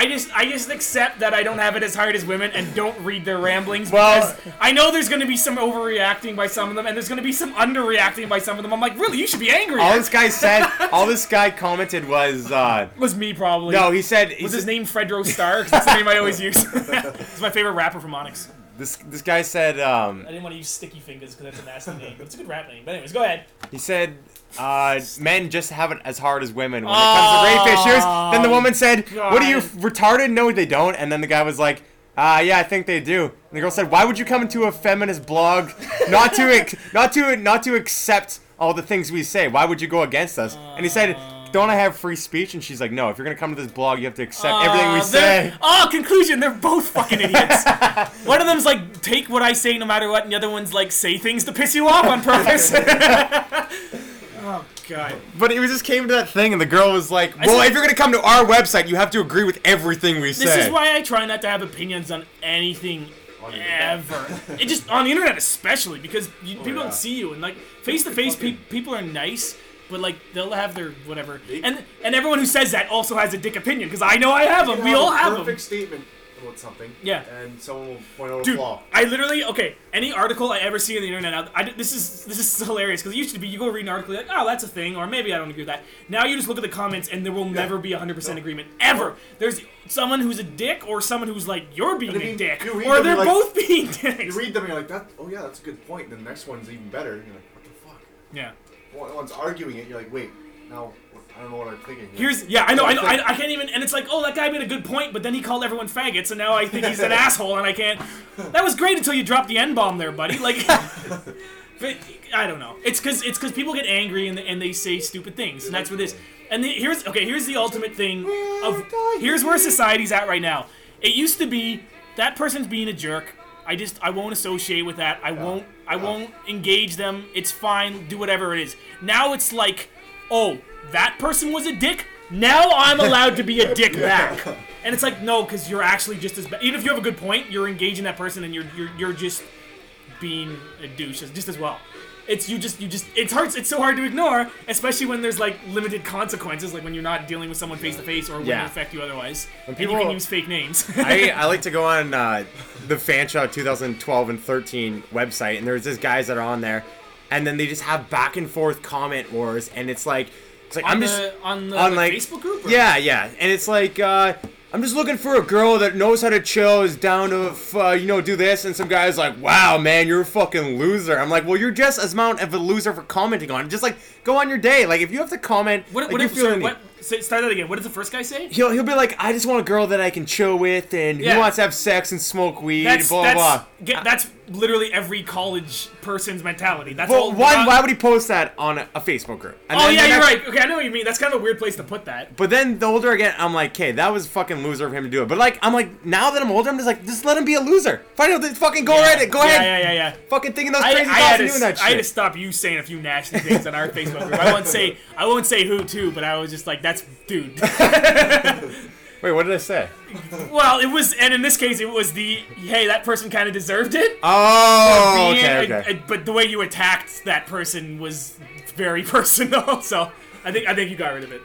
I just, I just accept that I don't have it as hard as women and don't read their ramblings Well- because I know there's going to be some overreacting by some of them and there's going to be some underreacting by some of them. I'm like, really, you should be angry. all this guy said, all this guy commented was, uh, was me probably. no, he said, he was said his name Fredro Starr? 'Cause that's the name I always use. it's my favorite rapper from Onyx. This this guy said, um, I didn't want to use Sticky Fingaz because that's a nasty name, but it's a good rap name. But anyways, go ahead. He said, uh, men just have it as hard as women when it comes to rape issues. Then the woman said, what are you, retarded? No, they don't. And then the guy was like, uh, yeah, I think they do. And the girl said, why would you come into a feminist blog not to, ex- not to, not to accept all the things we say? Why would you go against us? And he said, don't I have free speech? And she's like, no, if you're going to come to this blog, you have to accept everything we Uh, they're- say. Oh, conclusion, they're both fucking idiots. One of them's like, take what I say no matter what, and the other one's like, say things to piss you off on purpose. oh, God. But it was just came to that thing, and the girl was like, well, said- if you're going to come to our website, you have to agree with everything we say. This is why I try not to have opinions on anything on the internet. ever. it just on the internet especially because you, people yeah. don't see you and like face to face fucking- people are nice. But like they'll have their whatever, and and everyone who says that also has a dick opinion because I know I have them. We all a have perfect them. statement about something. Yeah. And someone will point out a Dude, flaw. I literally okay. Any article I ever see on the internet, I, I- this is this is hilarious because it used to be you go read an article you're like, oh, that's a thing, or maybe I don't agree with that. Now you just look at the comments and there will never be hundred percent No. agreement ever. There's someone who's a dick or someone who's like you're being And a then dick, or they're like- both being dicks. You read them and you're like, that. Oh yeah, that's a good point. And the next one's even better. You're like, what the fuck? Yeah. One- One's arguing it. You're like, wait, now I don't know what I'm thinking. here. Here's yeah, I know, I know, I, I can't even, and it's like, oh, that guy made a good point, but then he called everyone faggots, and now I think he's an asshole, and I can't. That was great until you dropped the n bomb there, buddy. Like, but I don't know. It's because it's because people get angry and, and they say stupid things, and that's what this. And the, here's okay. Here's the ultimate thing of here's where society's at right now. It used to be that person's being a jerk. I just I won't associate with that. I won't I won't engage them. It's fine. Do whatever it is. Now it's like, oh, that person was a dick. Now I'm allowed to be a dick back. And it's like no, because you're actually just as bad. Even if you have a good point, you're engaging that person, and you're you're you're just being a douche just as well. It's you just you just it's hard it's so hard to ignore, especially when there's like limited consequences, like when you're not dealing with someone face to face or when Yeah. it affect you otherwise. and people- you can use fake names. I, I like to go on uh, the Fanshawe 2012 and 13 website, and there's these guys that are on there, and then they just have back and forth comment wars, and it's like, it's like on I'm the just on the on like, like Facebook group. Or? Yeah, yeah, and it's like uh, I'm just looking for a girl that knows how to chill, is down to f- uh, you know do this, and some guys like, wow, man, you're a fucking loser. I'm like, well, you're just as amount of a loser for commenting on it. Just like go on your day. Like if you have to comment, What, like, what, if, sorry, feeling what say, start that again. What did the first guy say? He'll, he'll be like, I just want a girl that I can chill with, and Yeah. who wants to have sex and smoke weed, That's blah that's blah. get, that's literally every college person's mentality. That's Well, all. not- why would he post that on a, a Facebook group? And Oh then yeah, the you're right. Okay, I know what you mean. That's kind of a weird place to put that. But then the older I get, I'm like, okay, that was fucking loser of him to do it. But like, I'm like, now that I'm older, I'm just like, just let him be a loser. Find out, fucking go yeah. ahead, go yeah, ahead, Yeah, yeah, yeah. fucking thinking those I, crazy I thoughts and doing that shit. I had to stop you saying a few nasty things on our Facebook group. I won't say I won't say who too, but I was just like, that's dude. Wait, what did I say? well, it was, and in this case, it was the hey, that person kind of deserved it. Oh, Being- okay, okay. uh, but the way you attacked that person was very personal. So I think I think you got rid of it.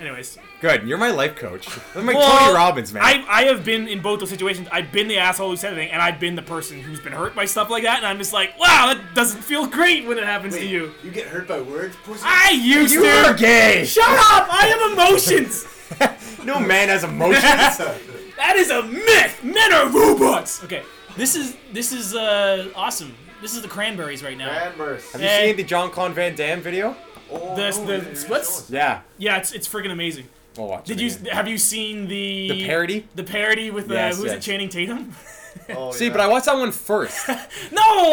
Anyways, Good. You're my life coach. I'm like Well, Tony Robbins, man. I, I have been in both those situations. I've been the asshole who said anything, and I've been the person who's been hurt by stuff like that. And I'm just like, wow, that doesn't feel great when it happens to you. You get hurt by words, pussy. I used you to. are gay. Shut up! I have emotions. No man has emotions. that is a myth. Men are robots. Okay, this is this is uh awesome. This is the cranberries right now. Cranberries. Have you Hey. seen the Jean-Claude Van Damme video? Oh, The- no, the you're splits? Yeah. Yeah, it's it's freaking amazing. We'll watch Did it you again. have you seen the The parody? The parody with uh, Yes, who's it? yes. Channing Tatum. Oh, See, yeah. but I watched that one first. no,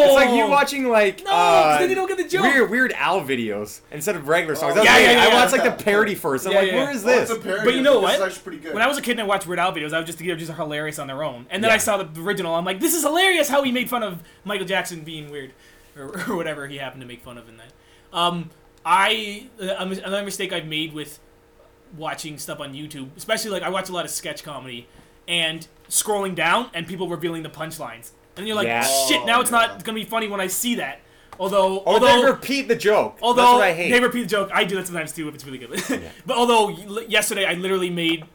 It's like you watching like No, 'cause uh, then you don't get the joke. Weird, weird Al videos instead of regular songs. Oh, yeah, me. yeah, yeah, I watched like the parody first. I'm Yeah, like, yeah. where is this? a parody. But you know This what? is actually pretty good. When I was a kid and I watched Weird Al videos, I was just they were just hilarious on their own. And then Yeah. I saw the original. I'm like, this is hilarious how he made fun of Michael Jackson being weird, or, or whatever he happened to make fun of in that. Um, I uh, another mistake I've made with watching stuff on YouTube, especially like I watch a lot of sketch comedy, and scrolling down and people revealing the punchlines, and you're like, Yeah. shit, now Oh, it's not gonna be funny when I see that. Although, Or although they repeat the joke. Although That's what I hate. they repeat the joke, I do that sometimes too if it's really good. but although yesterday I literally made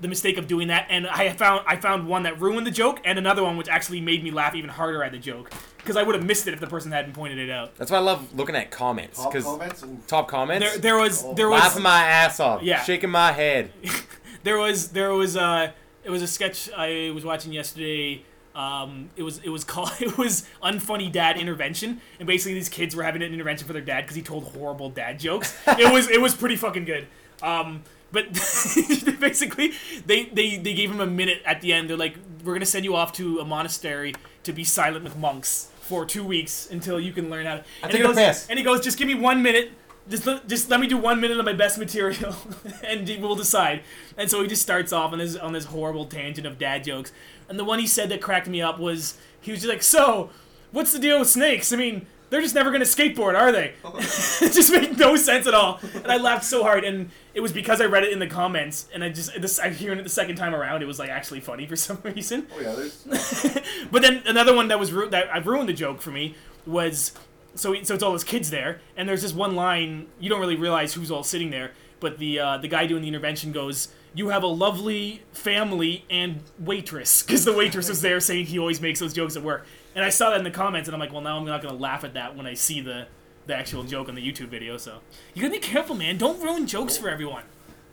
the mistake of doing that, and I found I found one that ruined the joke, and another one which actually made me laugh even harder at the joke because I would have missed it if the person hadn't pointed it out. That's why I love looking at comments. Top 'cause comments. Ooh. top comments. There, there was Oh, there was laughing my ass off. Yeah. Shaking my head. there was there was uh it was a sketch I was watching yesterday. Um, it was it was called it was unfunny dad intervention, and basically these kids were having an intervention for their dad because he told horrible dad jokes. it was it was pretty fucking good. Um, but basically they, they they gave him a minute at the end. They're like, we're gonna send you off to a monastery to be silent with monks for two weeks until you can learn how to. And he goes, and he goes, just give me one minute. Just let, just let me do one minute of my best material, and we'll decide. And so he just starts off on this on this horrible tangent of dad jokes. And the one he said that cracked me up was he was just like, "So, what's the deal with snakes? I mean, they're just never gonna skateboard, are they? it just made no sense at all, and I laughed so hard. And it was because I read it in the comments, and I just this I hearing it the second time around, it was like actually funny for some reason. Oh yeah, there's. But then another one that was ru- that I ruined the joke for me was so so it's all his kids there, and there's this one line you don't really realize who's all sitting there, but the uh, the guy doing the intervention goes, "You have a lovely family and waitress," because the waitress was there saying he always makes those jokes at work, and I saw that in the comments, and I'm like, well now I'm not gonna laugh at that when I see the the actual joke on the YouTube video. So you gotta be careful, man. Don't ruin jokes for everyone.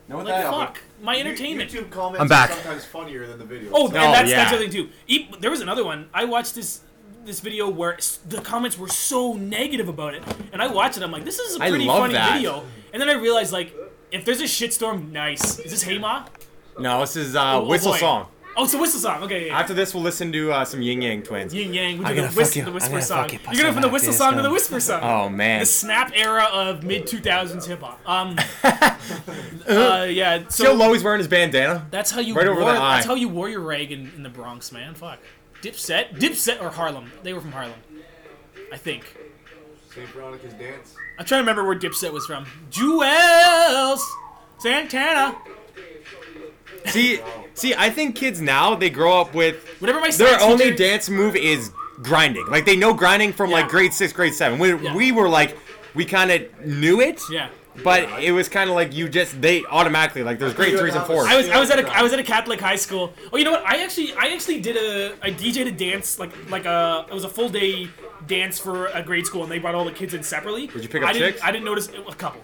Know what Like that? fuck, my entertainment. YouTube comments I'm back. are sometimes funnier than the video. Oh, No, and that's yeah. that's the other thing too. E- there was another one. I watched this this video where s- the comments were so negative about it, and I watched it. I'm like, this is a pretty love funny that. video. And then I realized like, if there's a shitstorm, nice. Is this Hayma? No, this is uh, Oh, whistle boy. song. Oh, it's a whistle song. Okay. Yeah, yeah. After this, we'll listen to uh, some Yin Yang Twins. Yin Yang. We I'm do the, gonna whis- the whisper song. you, You're gonna from the whistle like song to the whisper song. Oh man. The snap era of mid 2000s hip hop. Um. uh, yeah. So Still always wearing his bandana. That's how you Right over wore, the eye. That's how you wore your rag in, in the Bronx, man. Fuck. Dipset, Dipset or Harlem. They were from Harlem, I think. St. Veronica's dance. I'm trying to remember where Dipset was from. Juelz, Santana. See, see, I think kids now they grow up with Whatever my their only teacher- dance move is grinding. Like they know grinding from Yeah. like grade six, grade seven. We, Yeah. we were like, we kind of knew it, Yeah. but it was kind of like you just they automatically like there's grade threes and fours. I was I was at a I was at a Catholic high school. Oh, you know what? I actually I actually did a I DJ'd a dance like like a it was a full day dance for a grade school, and they brought all the kids in separately. Did you pick up I didn't, chicks? I didn't notice a couple.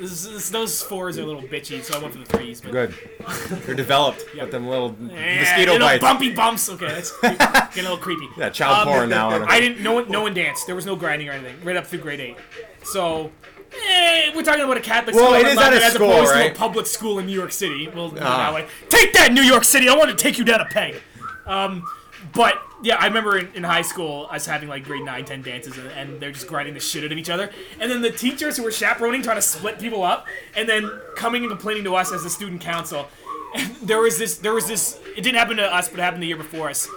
This, this, those fours are a little bitchy, so I went for the threes. But Good. They're developed with them little Yeah, mosquito little bites. bumpy bumps. Okay, that's creepy. getting a little creepy. Yeah, child porn now. I didn't. No one. No one danced. There was no grinding or anything. Right up through grade eight. So. Eh, we're talking about a Catholic Well, school it is at London a as school, opposed to right? a public school in New York City. Well, put it that way. Take that, New York City! I want to take you down a peg. Um, but yeah, I remember in, in high school us having like grade 9, 10 dances, and, and they're just grinding the shit out of each other. And then the teachers who were chaperoning trying to split people up, and then coming and complaining to us as the student council. And there was this. There was this. It didn't happen to us, but it happened the year before us.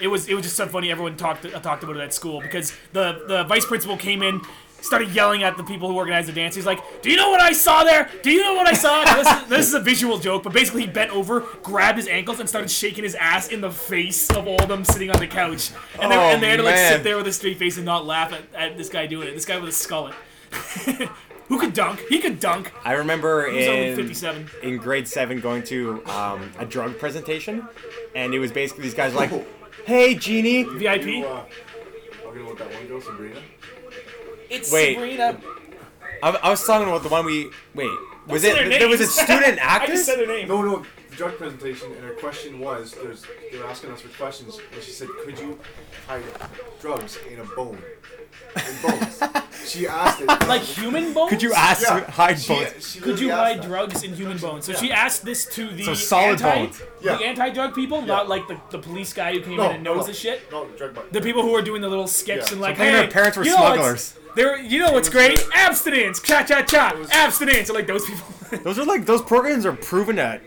It was. It was just so funny. Everyone talked uh, talked about it at school because the the vice principal came in. Started yelling at the people who organized the dance. He's like, "Do you know what I saw there? Do you know what I saw?" This, is, this is a visual joke, but basically he bent over, grabbed his ankles, and started shaking his ass in the face of all of them sitting on the couch. And they, Oh, and they had to like man. sit there with a straight face and not laugh at, at this guy doing it. This guy with a skullet. who could dunk? He could dunk. I remember He was only in 57. in grade seven going to um, a drug presentation, and it was basically these guys like, "Hey, Jeannie." VIP. You, uh, talking about that one girl, Sabrina. It's Wait. Sabrina. I, I was talking about the one we wait. Was it their there was a names. student I actor? just said their name. No, no, the drug presentation, and her question was, there's, they were asking us for questions, and she said, could you hide drugs in a bone? In bones. she asked it. Like human bones? Could you ask Yeah. hide She- bones? she Could you literally hide that. drugs in human bones? So she asked this to the So solid anti, bones. Yeah. the anti-drug people, not like the, the police guy who came No, in and knows no, the shit. No, drug bar. The people who are doing the little sketch Yeah. and like, So thinking hey, her parents were you know what's- smugglers. They're, you know what's great? Abstinence, cha cha cha, abstinence. Like those people. Those are like those programs are proven to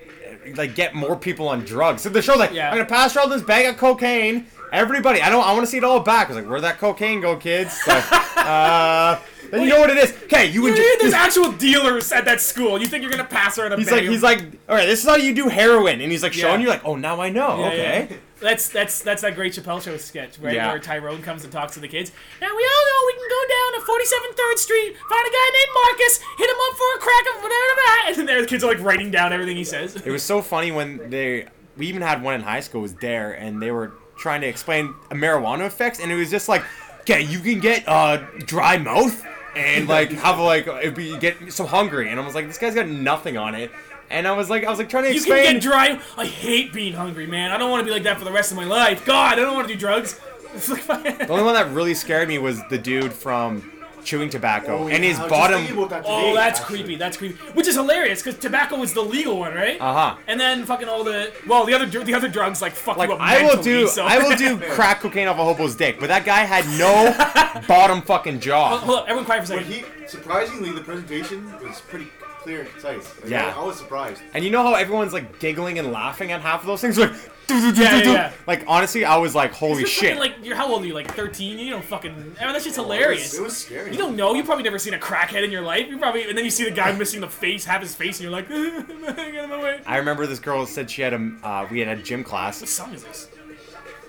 like get more people on drugs. So the show's like, Yeah. I'm gonna pass around this bag of cocaine. Everybody, I don't. I want to see it all back. I was like, where'd that cocaine go, kids? So, uh, then you know what it is. Okay, you would. Dude, There's actual dealers at that school. You think you're gonna pass around a He's like, he's like, all right, this is how you do heroin, and he's like showing Yeah. you, like, oh, now I know. Yeah, okay. That's that's that's that great Chappelle show sketch, right? Yeah. Where Tyrone comes and talks to the kids. Now we all know we can go down to 47th 3rd Street, find a guy named Marcus, hit him up for a crack of whatever, and then there the kids are like writing down everything he says. It was so funny when they. We even had one in high school. Was there, and they were trying to explain marijuana effects, and it was just like, okay, you can get uh dry mouth and like have like it'd be get so hungry, and I was like, this guy's got nothing on it, and I was like, I was like trying to You explain. can get dry. I hate being hungry, man. I don't want to be like that for the rest of my life. God, I don't want to do drugs. The only one that really scared me was the dude from chewing tobacco, Oh, and yeah, his I was just bottom. that oh, today, that's actually. creepy. That's creepy. Which is hilarious because tobacco is the legal one, right? Uh huh. And then fucking all the well, the other dr- the other drugs like fuck Like you up I will do, So. I will do crack cocaine off a hobo's dick, but that guy had no bottom fucking jaw. Hold up, everyone quiet for a But second. he, surprisingly, the presentation was pretty clear and concise. Like, Yeah. I, I was surprised. And you know how everyone's like giggling and laughing at half of those things? Like, Yeah, yeah, yeah. like honestly, I was like, holy shit. fucking, Like, you're how old are you? Like 13? You don't fucking. I mean, that's just It hilarious. was, it was scary. You don't know. You've probably never seen a crackhead in your life. You probably, and then you see the guy missing the face, half his face, and you're like, get out of my way. I remember this girl said she had a, uh, we had a gym class. What class. song is this?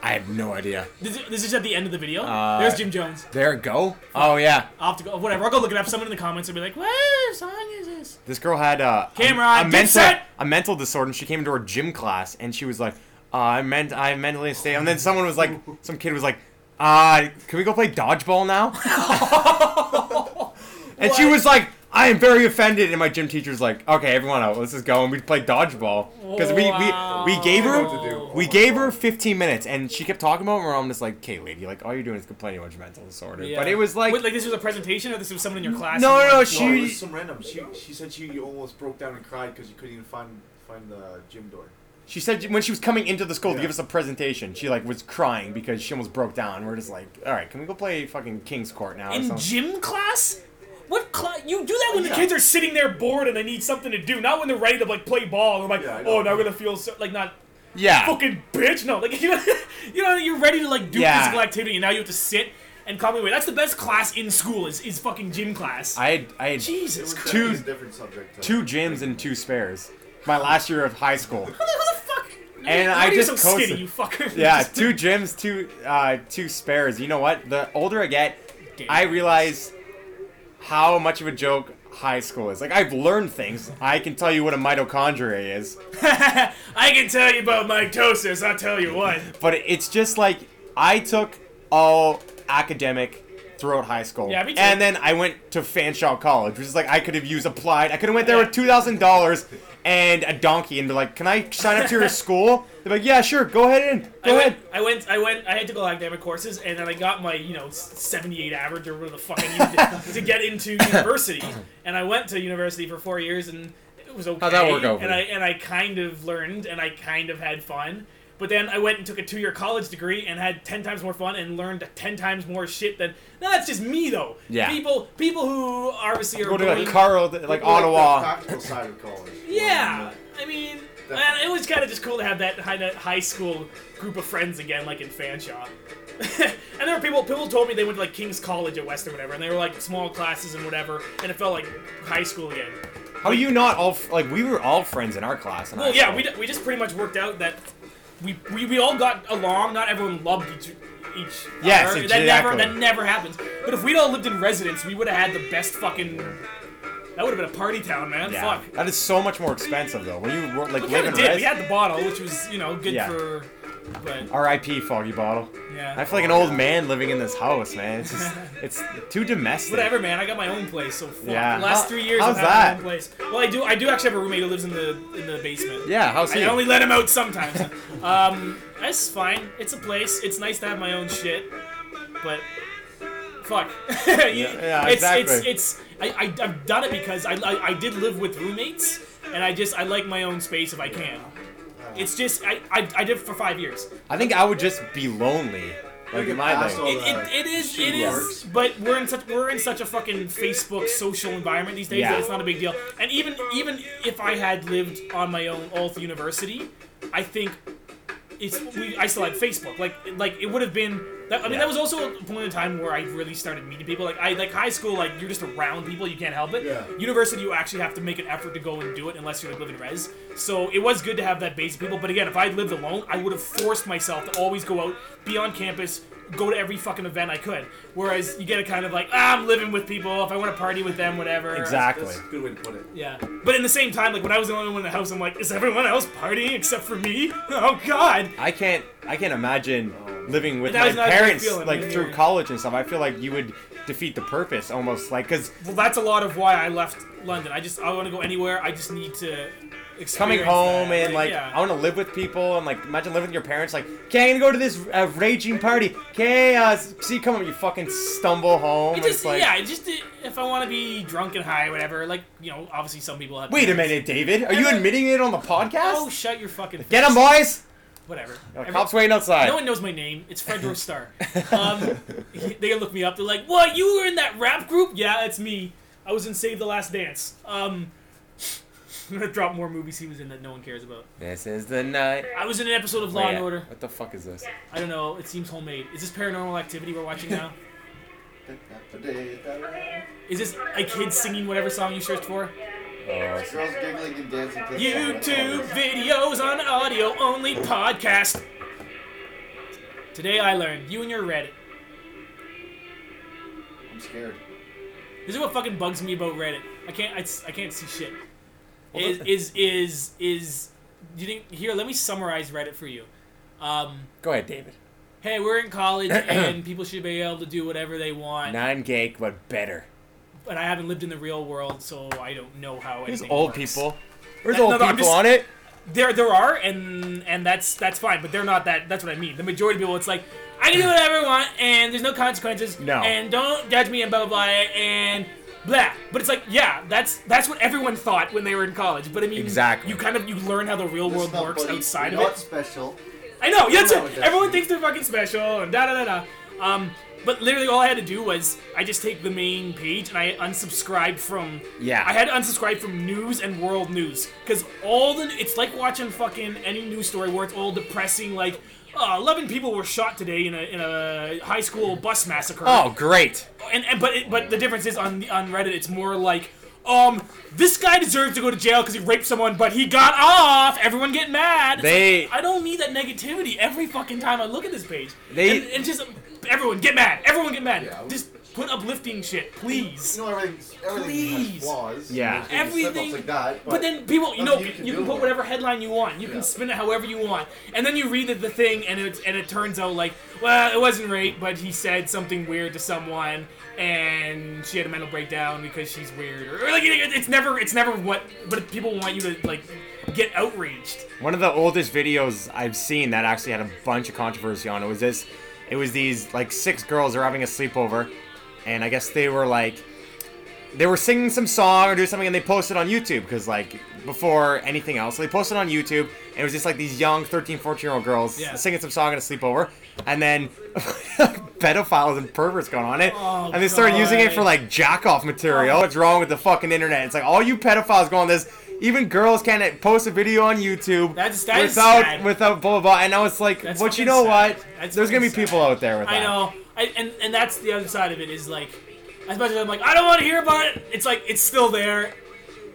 I have no idea. This, this is at the end of the video. Uh, There's Jim Jones. There it go. Oh yeah, have to go. Whatever. I'll go look it up. Someone in the comments will be like, "What song is this?" this girl had uh, Camera a, a mental set! a mental disorder, and she came into her gym class, and she was like, uh, "I meant I mentally stay." And then someone was like, some kid was like, "Uh, can we go play dodgeball now?" and she was like. I am very offended, and my gym teacher's like, "Okay, everyone out, let's just go." And we played dodgeball because we, we we gave her What we gave her 15 minutes, and she kept talking about it. And I'm just like, "Okay, lady, like all you're doing is complaining about your mental disorder." But it was like, Wait, like this was a presentation, or this was someone in your class. No, and no, like, she- No, it was some random. She she said she almost broke down and cried because you couldn't even find find the gym door. She said when she was coming into the school to give us a presentation, she like was crying because she almost broke down. We're just like, all right, can we go play fucking King's Court now? in something?" gym class. What class? You do that when the Yeah. kids are sitting there bored and they need something to do, not when they're ready to like play ball. I'm like, Yeah, oh, now I'm gonna feel so like not yeah, fucking bitch. No, like you know, you know, you're ready to like do Yeah. physical activity, and now you have to sit and calm me away. That's the best class in school is is fucking gym class. I had I had Jesus Christ. Two- different subject. two gyms and two spares. My last year of high school. Who the, fuck? And Why I are you just so skinny, you fucker. Yeah, two gyms, two uh, two spares. You know what? The older I get, Damn. I realize how much of a joke high school is. Like I've learned things. I can tell you what a mitochondria is. I can tell you about mitosis. I'll tell you what. but it's just like I took all academic throughout high school. Yeah, me too. And then I went to Fanshawe College, which is like I could have used applied. I could have went there with two thousand dollars and a donkey and be like, "Can I sign up to your school?" They're like, "Yeah, sure. Go ahead in. I Go went. I went, I went, I had to go academic courses, and then I got my, you know, 78 average or whatever the fuck I needed to, to get into university. And I went to university for four years, and it was okay. How'd that work out And I and I kind of learned, and I kind of had fun. But then I went and took a two-year college degree and had ten times more fun and learned ten times more shit than. No, that's just me though. Yeah. People, people who obviously are Go to going- like Carl, like Like Ottawa. The practical side of college. yeah, I mean, man, it was kind of just cool to have that high, that high school group of friends again, like in Fanshawe. and there were people. People told me they went to like King's College at West or whatever, and they were like small classes and whatever, and it felt like high school again. How are you not all like we were all friends in our class? in Well, high yeah, school. we, d- we just pretty much worked out that we, we, we all got along. Not everyone loved each each. Yes, other. That never exactly. that never happens. But if we'd all lived in residence, we would have had the best fucking. That would have been a party town, man. Yeah, Fuck. that is so much more expensive though. When you like We live in did. res. We had the bottle, which was you know good Yeah. for. But R.I.P. Foggy Bottle. yeah. I feel like an old man living in this house, man. It's just, it's too domestic. Whatever, man. I got my own place, so fuck. Yeah. The last How- three years how's I've had that? my own place. Well, I do. I do actually have a roommate who lives in the in the basement. Yeah, how's he? I only let him out sometimes. um, that's fine. It's a place. It's nice to have my own shit, but fuck. You- yeah, it's, exactly. It's it's I, I I've done it because I, I I did live with roommates, and I just I like my own space if I can. It's just I I, I did it for five years. I think I would just be lonely. Like in my Past life. It, it, it is shitty it is, works. but we're in such we're in such a fucking Facebook social environment these days Yeah. that it's not a big deal. And even even if I had lived on my own all through university, I think it's we I still had Facebook. Like like it would have been. That, I mean Yeah. that was also a point in time where I really started meeting people. Like I like high school, like you're just around people, you can't help it. Yeah. University, you actually have to make an effort to go and do it unless you're like living in res. So it was good to have that base of people. But again, if I lived alone, I would have forced myself to always go out, be on campus, go to every fucking event I could. Whereas you get a kind of like, ah, I'm living with people. If I want to party with them, whatever. Exactly. That's a good way to put it. Yeah. But in the same time, like when I was the only one in the house, I'm like, is everyone else partying except for me? Oh God. I can't. I can't imagine living with my was not a good parents feeling like when through you're- college and stuff. I feel like you would defeat the purpose almost. Like, cause Well, that's a lot of why I left London. I just I want to go anywhere. I just need to. Coming home that. and like yeah. I want to live with people and like imagine living with your parents. Like, okay, I'm gonna go to this uh, raging party. Okay, uh, see, come up, you fucking stumble home. It just like, yeah, just if I want to be drunk and high or whatever, like you know, obviously some people have. Wait a minute, David. Are you admitting it on the podcast? Oh, shut your fucking. Face. Get him, boys. Whatever. Uh, Every- cops waiting outside. No one knows my name. It's Fredro Starr. Um, they look me up. They're like, "What? You were in that rap group? Yeah, it's me. I was in Save the Last Dance." Um, I'm gonna drop more movies he was in that no one cares about. This is the night. I was in an episode of oh, Law Wait, and Order. What the fuck is this? I don't know. It seems homemade. Is this Paranormal Activity we're watching now? Is this a kid singing whatever song you searched for? Oh, Girls giggling and dancing. to the song. YouTube videos on audio only podcast. Today I learned you and your Reddit. I'm scared. This is what fucking bugs me about Reddit. I can't. I, I can't see shit. Is is is is? You think here? Let me summarize Reddit for you. Um, Go ahead, David. hey, we're in college and people should be able to do whatever they want. Non-gay, but better. But I haven't lived in the real world, so I don't know how There's old works. people. There's No, old no, I'm people just- on it. There, there are, and and that's that's fine. But they're not that. That's what I mean. The majority of people, it's like I can do whatever I want, and there's no consequences. No. And don't judge me and blah blah blah and blah. But it's like, yeah, that's that's what everyone thought when they were in college. But I mean, Exactly. You kind of you learn how the real world Listen works buddy. outside You're of not it. special. I know. Yeah, that's it. it Everyone thinks they're fucking special and da da da da. Um, but literally all I had to do was I just take the main page and I unsubscribe from. Yeah. I had to unsubscribe from news and world news because all the it's like watching fucking any news story where it's all depressing like. Uh, 11 people were shot today in a, in a high school bus massacre. Oh, great. and, and but it, but the difference is on the- on Reddit it's more like um this guy deserves to go to jail because he raped someone but he got off everyone get mad It's They- like, I don't need that negativity every fucking time I look at this page They- and, and just everyone get mad everyone get mad Yeah. just put uplifting shit please You know everything's everything Please. has flaws. Yeah. There's gonna be Everything- slip-ups like that. but then people, you know, nothing you you can, can do put about whatever headline you want. You can spin it however you want, and then you read the, the thing, and it and it turns out like, well, it wasn't rape, but he said something weird to someone, and she had a mental breakdown because she's weird, or, or, like it, it's never it's never what, but people want you to like get outraged. One of the oldest videos I've seen that actually had a bunch of controversy on it was this. It was these like six girls are having a sleepover, and I guess they were like, they were singing some song or doing something, and they posted on YouTube because like before anything else, so they posted on YouTube, and it was just like these young 13, 14 year old girls Yeah. singing some song at a sleepover, and then pedophiles and perverts going on it, Oh, and they started using it for like jack off material. What's wrong with the fucking internet? It's like all you pedophiles go on this. Even girls can't post a video on YouTube That's- that without sad. without blah blah blah. And now it's like, That's but you know sad. what? That's There's gonna be fucking people out there with that. I know, I, and and that's the other side of it is like, as much as I'm like, I don't want to hear about it. It's like it's still there,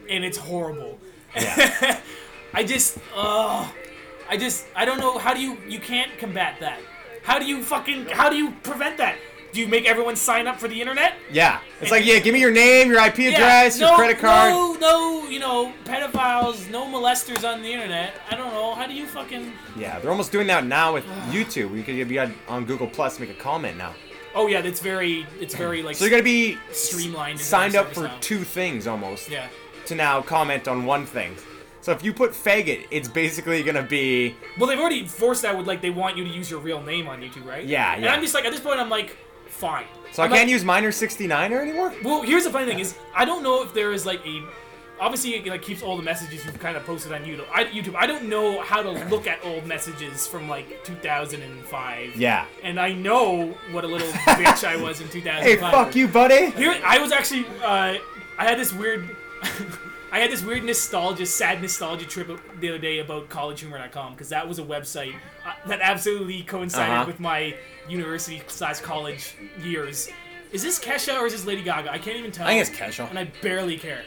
and it's horrible. Yeah. I just, uh, I just, I don't know. How do you you can't combat that? How do you fucking how do you prevent that? Do you make everyone sign up for the internet? Yeah, it's like, yeah, give me your name, your IP address, your no, credit card. No, no, you know, pedophiles, no molesters on the internet. I don't know. How do you fucking? Yeah, they're almost doing that now with YouTube. You could be on, on Google Plus, make a comment now. Oh yeah, it's very, it's very like So you're gonna be streamlined. signed up for now. two things almost Yeah. to now comment on one thing. So if you put faggot, it's basically gonna be Well, they've already forced that with like they want you to use your real name on YouTube, right? Yeah, yeah. And yeah. I'm just like at this point, I'm like, fine. so I I'm can't like- use minor 69er anymore. Well, here's the funny thing is I don't know if there is like a. Obviously, it like keeps all the messages you've kind of posted on YouTube. I, YouTube. I don't know how to look at old messages from like 2005. Yeah. And I know what a little bitch I was in 2005. Hey, fuck you, buddy. Here, I was actually. Uh, I had this weird. I had this weird nostalgia, sad nostalgia trip the other day about collegehumor.com because that was a website uh, that absolutely coincided Uh-huh. with my university slash college years. Is this Kesha or is this Lady Gaga? I can't even tell. I think it's Kesha. And I barely care.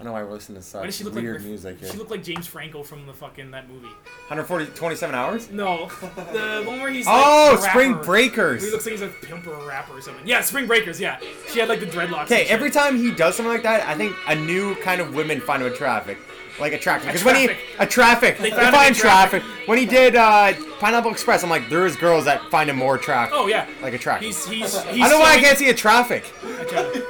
I don't know why we're listening to such Why does she look weird like music here. She looked like James Franco from the fucking that movie. 140, 27 hours? No, the one where he's like Oh, a Spring rapper. Breakers. He looks like he's a pimp or a rapper or something. Yeah, Spring Breakers. Yeah, she had like the dreadlocks. Okay, and shit. every time he does something like that, I think a new kind of women find him attractive. Like attractive. Because when he a traffic, they, found him find in traffic. traffic. When he did uh, Pineapple Express, I'm like, there is girls that find him more attractive. Oh yeah, Like attractive. he's he's. he's I don't know why I can't see a traffic. Okay.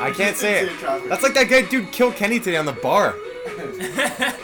I can't say it. See a traffic. That's like that guy dude killed Kenny today on the bar.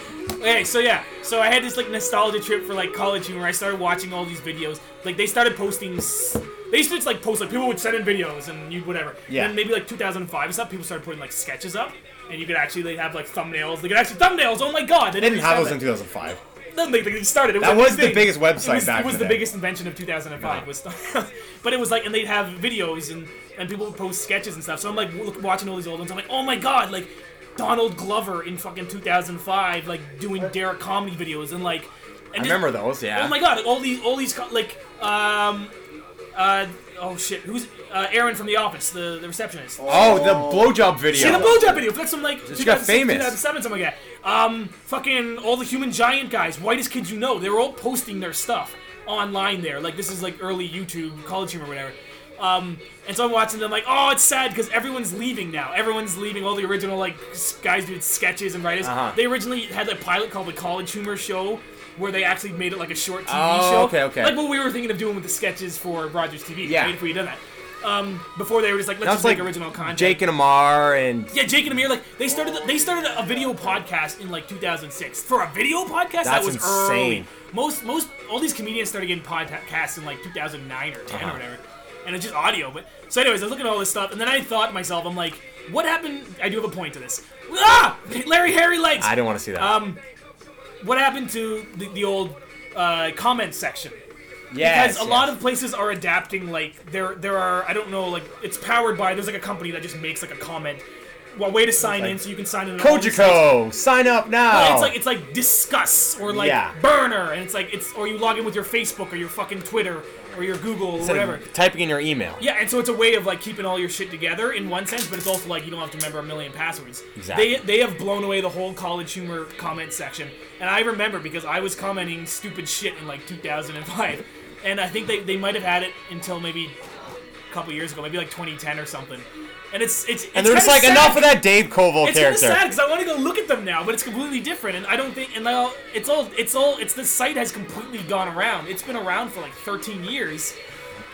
Okay, so yeah, so I had this like nostalgia trip for like college humor. I started watching all these videos. Like they started posting. s- They used to just like post like people would send in videos and you whatever. Yeah. And then maybe like 2005 and stuff, people started putting like sketches up, and you could actually they have like thumbnails. They could actually thumbnails. Oh my god! They didn't have those in 2005. No, they, they started. It was That a was the biggest website it was, back It was the the day. biggest invention of 2005. Yeah. Was but it was like, and they'd have videos and and people would post sketches and stuff. So I'm like watching all these old ones. I'm like, oh my god, like Donald Glover in fucking 2005, like doing Derrick comedy videos and like. And I just- remember those. Yeah. Oh my god! like, All these, all these, like, um, uh, oh shit, who's uh, Aaron from The Office, the the receptionist. Oh, the blowjob video. See the blowjob video. That's some like She got 2006, famous. 2007, something like that. Um, fucking all the human giant guys, whitest kids you know, they were all posting their stuff online there. Like this is like early YouTube, college humor, whatever. Um, and so I'm watching them like, oh, it's sad because everyone's leaving now. Everyone's leaving. All the original like guys did sketches and writers. Uh-huh. They originally had a pilot called the College Humor Show. Where they actually made it like a short TV Oh, show, okay, okay. like what we were thinking of doing with the sketches for Rogers TV. Yeah. right, if we had done that. Um, before they were just like, let's just was make original content. Jake and Amir and Yeah, Jake and Amir, like they started they started a video podcast in like 2006 for a video podcast. that That's was insane. early. Most most all these comedians started getting podcasts in like 2009 or 10 Uh-huh. or whatever, and it's just audio. But so, anyways, I was looking at all this stuff, and then I thought to myself, I'm like, what happened? I do have a point to this. Ah, Larry Harry legs. I didn't want to see that. Um, what happened to the, the old uh, comment section? yes, because a lot of places are adapting like there there are I don't know like it's powered by there's like a company that just makes like a comment well way to sign in so you can sign in on all these sites. Kojiko, sign up now. Well, it's like it's like Disqus or like Yeah. burner and it's like it's or you log in with your Facebook or your fucking Twitter or your Google or Instead whatever. typing in your email. Yeah, and so it's a way of like keeping all your shit together in one sense, but it's also like you don't have to remember a million passwords. Exactly. They they have blown away the whole college humor comment section, and I remember because I was commenting stupid shit in like 2005, and I think they, they might have had it until maybe a couple years ago, maybe like 2010 or something. And it's it's And they're just like, sad enough of that Dave Koval character. it's character. sad because I want to go look at them now, but it's completely different, and I don't think. And now it's all, it's all, it's the site has completely gone around. It's been around for like 13 years,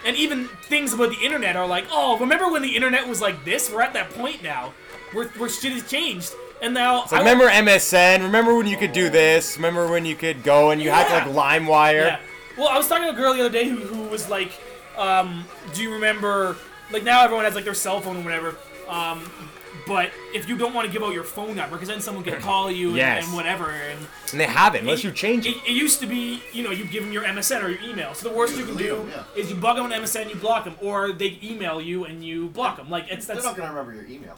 and even things about the internet are like, oh, remember when the internet was like this? We're at that point now, where where shit has changed, and now It's like, remember MSN? Remember when you could do this? Remember when you could go and you had to like LimeWire? Yeah. Well, I was talking to a girl the other day who, who was like, um, do you remember, like now everyone has like their cell phone or whatever, um, but if you don't want to give out your phone number, because then someone can call you and, Yes. and whatever, and And they haven't, unless you change it. it, it used to be, you know, you give them your MSN or your email. So the worst you can do Yeah. is you bug them on MSN, you block them, or they email you and you block them. Like it's They're that's not gonna remember your email.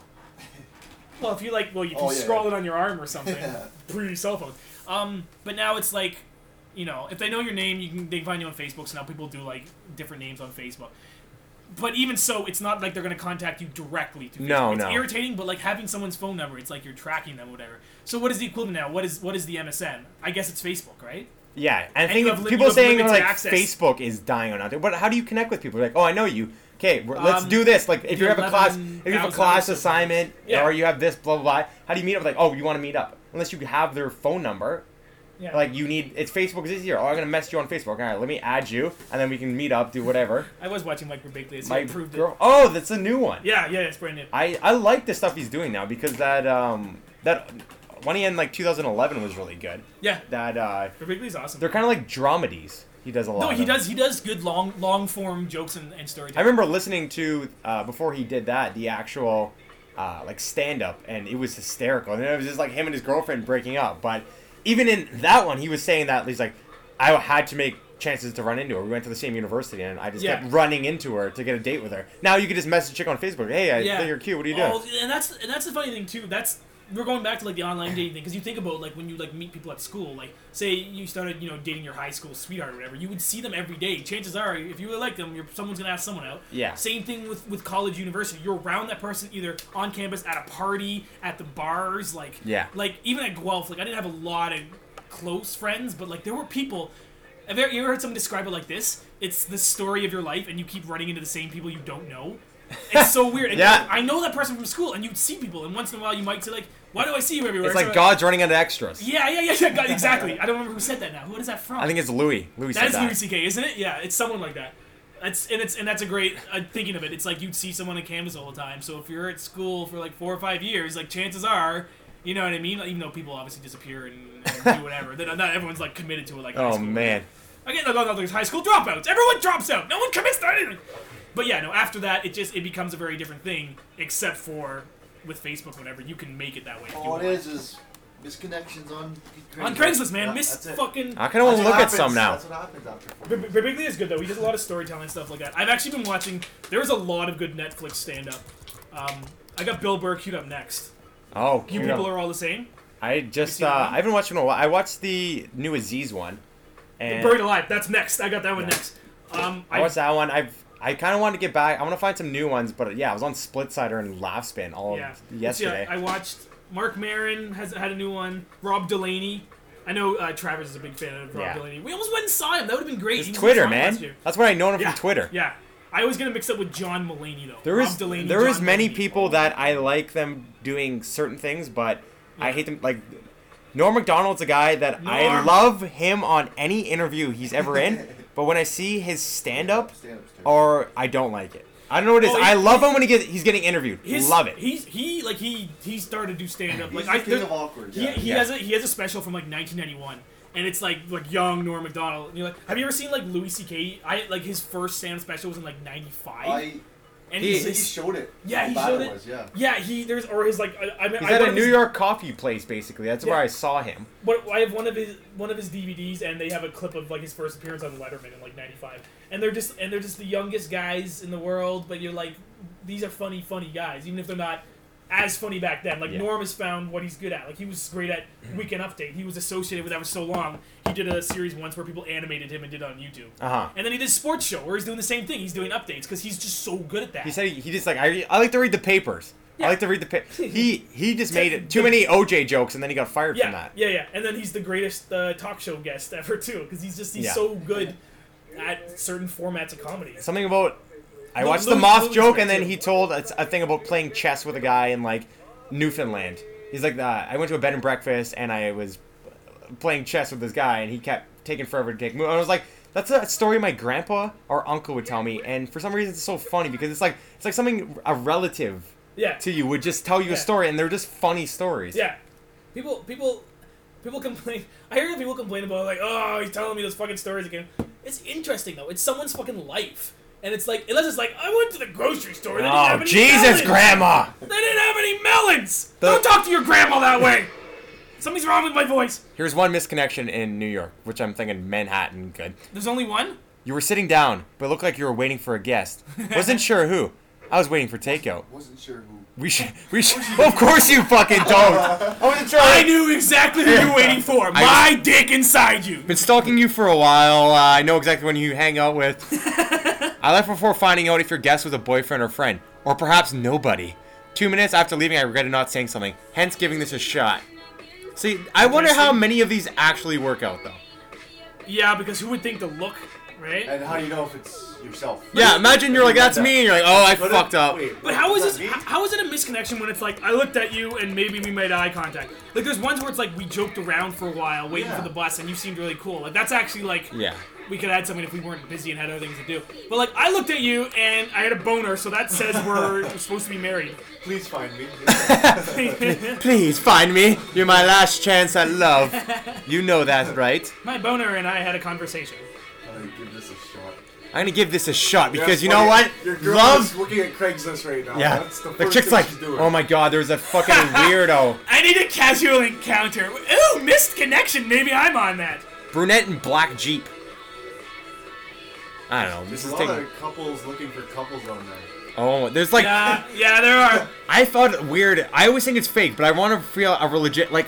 well, if you like, well, you can Oh, yeah, scroll yeah. it on your arm or something through your cell phone. Um, but now it's like, you know, if they know your name, you can they can find you on Facebook. So now people do like different names on Facebook. But even so, it's not like they're gonna contact you directly through Facebook. No, it's no. irritating, but like having someone's phone number, it's like you're tracking them, or whatever. So what is the equivalent now? What is what is the MSN? I guess it's Facebook, right? Yeah, and I think li- people saying like access. Facebook is dying on out there. But how do you connect with people? Like, oh, I know you. Okay, let's Um, do this. Like, if you have a class, if you have a class assignment, Yeah. or you have this, blah blah blah. How do you meet up? Like, oh, you want to meet up? Unless you have their phone number. Yeah. Like, you need it's Facebook is easier. Oh, I'm gonna mess you on Facebook. All right, let me add you, and then we can meet up, do whatever. I was watching Mike Birbiglia. So My he improved girl. it. Oh, that's a new one. Yeah, yeah, it's brand new. I I like the stuff he's doing now because that um that one he in like 2011 was really good. Yeah, That uh Birbiglia's awesome. they're kind of like dramedies. He does a lot. no, of he does. He does good long, long form jokes and, and I remember listening to uh, before he did that the actual uh, like stand up and it was hysterical and it was just like him and his girlfriend breaking up. But even in that one, he was saying that he's like, I had to make chances to run into her. We went to the same university and I just Yeah. kept running into her to get a date with her. Now you could just message chick on Facebook. Hey, I Yeah. think you're cute. What are you doing? Oh, and that's and that's the funny thing too. That's we're going back to like the online dating thing because you think about like when you like meet people at school. Like say you started you know dating your high school sweetheart or whatever, you would see them every day. Chances are, if you really like them, you're, someone's gonna ask someone out. Yeah. Same thing with with college, university. You're around that person either on campus, at a party, at the bars. Like Yeah. Like even at Guelph, like I didn't have a lot of close friends, but like there were people. Have you ever, ever heard someone describe it like this? It's the story of your life, and you keep running into the same people you don't know. It's so weird. And Yeah. I know that person from school, and you'd see people, and once in a while you might say like, "Why do I see you everywhere?" It's like So- God's running out of extras. Yeah, yeah, yeah, yeah. God, exactly. I don't remember who said that now. Who is that from? I think it's Louis. Louis that said is that. Louis C.K., isn't it? Yeah, it's someone like that. That's and it's and that's a great uh, thinking of it. It's like you'd see someone on campus all the time. So if you're at school for like four or five years, like chances are, you know what I mean. Even though people obviously disappear and, and do whatever, then not everyone's like committed to it. Like Oh man. Again, no, no, there's high school dropouts. Everyone drops out. No one commits to anything. But yeah, no. After that, it just it becomes a very different thing. Except for with Facebook, whatever you can make it that way. if you All want. it is is misconnections on On Craigslist, man, Yeah, miss that's it. fucking. I kind of want to what look at happens. some now. That's what happens after. four B- years. B- Birbiglia is good though. He does a lot of storytelling stuff like that. I've actually been watching. There's a lot of good Netflix stand-up. Um, I got Bill Burr queued up next. Oh, You you know, people are all the same. I just seen uh, that one? I haven't watched it in a while. I watched the new Aziz one, and Buried alive. That's next. I got that one Yeah. next. Um, I I, watched that one. I've I kind of wanted to get back. I want to find some new ones, but yeah, I was on Splitsider and Laughspin all yeah. yesterday. Yeah, I watched. Marc Maron has had a new one. Rob Delaney. I know uh, Travis is a big fan of Rob Yeah. Delaney. We almost went and saw him. That would have been great. It's Twitter, man. That's where I know him Yeah. from Twitter. Yeah. I always get him mixed up with John Mulaney though. There Rob is Delaney, there is John many Mulaney. people that I like them doing certain things, but I hate them. Like Norm Macdonald's a guy that I love him on any interview he's ever in, but when I see his stand up, Stand-up's or I don't like it. I don't know what it is. Oh, he- I love him when he gets he's getting interviewed. His, love it. He's he like he he started to do stand up. Like He's the I king there's- of awkward. he, Yeah. he Yeah. has a he has a special from like 1991, and it's like like young Norm Macdonald. And you're like, have you ever seen like Louis C.K. I like his first stand special was in like '95, I, and He- he's, he showed it. Yeah, he showed it. it. Was, yeah. yeah he there's or his like I, I mean He's I at a New his- York coffee place, basically. That's where I saw him. But I have one of his one of his DVDs, and they have a clip of like his first appearance on Letterman in like '95, and they're just and they're just the youngest guys in the world. But you're like, these are funny, funny guys, even if they're not as funny back then. Like Yeah. Norm has found what he's good at. Like he was great at Weekend Update. He was associated with that for so long. He did a series once where people animated him and did it on YouTube. Uh huh. And then he did a sports show where he's doing the same thing. He's doing updates because he's just so good at that. He said he, he just like I, I like to read the papers. Yeah. I like to read the pa- he he just made it too many OJ jokes and then he got fired yeah, from that. yeah, yeah. And then he's the greatest uh, talk show guest ever too because he's just he's Yeah. so good at certain formats of comedy. Something about I watched the moth joke and then he told a, a thing about playing chess with a guy in like Newfoundland. He's like, uh, I went to a bed and breakfast and I was playing chess with this guy and he kept taking forever to take move. And I was like, that's a story my grandpa or uncle would tell me, and for some reason it's so funny because it's like it's like something a relative Yeah, to you would just tell you Yeah. a story, and they're just funny stories. yeah. People, people, people complain. I hear people complain about like, oh, he's telling me those fucking stories again. It's interesting though. It's someone's fucking life, and it's like unless it's like I went to the grocery store. They didn't have Oh any Jesus, melons. Grandma! They didn't have any melons. The- Don't talk to your grandma that way. Something's wrong with my voice. Here's one misconnection in New York, which I'm thinking Manhattan. Good. There's only one. You were sitting down, but it looked like you were waiting for a guest. Wasn't sure who. I was waiting for takeout. Wasn't sure who. We should. We should. of course you fucking don't. I wasn't sure. I knew exactly who you were waiting for. My dick inside you. Been stalking you for a while. Uh, I know exactly when you hang out with. I left before finding out if your guest was a boyfriend or friend, or perhaps nobody. Two minutes after leaving, I regretted not saying something, hence giving this a shot. See, I wonder how many of these actually work out, though. Yeah, because who would think the look, right? And how do you know if it's yourself? Yeah, imagine you're like, that's me, and you're like, oh, I But it- fucked up. wait, But how is that this? me? How is it a misconnection when it's like I looked at you and maybe we made eye contact? Like there's ones where it's like we joked around for a while waiting Yeah. for the bus and you seemed really cool. Like that's actually like Yeah. We could add something if we weren't busy and had other things to do. But like I looked at you and I had a boner, so that says we're supposed to be married. Please find me. Please find me. You're my last chance at love. You know that, right? My boner and I had a conversation. I'm gonna give this a shot. I'm gonna give this a shot because That's you know what? Your girl Love. is looking at Craigslist right now. Yeah. That's the, The first chick's thing like, she's doing. oh my god, there's a fucking weirdo. I need a casual encounter. Ooh, missed connection. Maybe I'm on that. Brunette and black Jeep. I don't know. There's This a is lot taking. of couples looking for couples on there. Oh, there's like. Yeah, yeah, there are. I thought it weird. I always think it's fake, but I want to feel a legit like.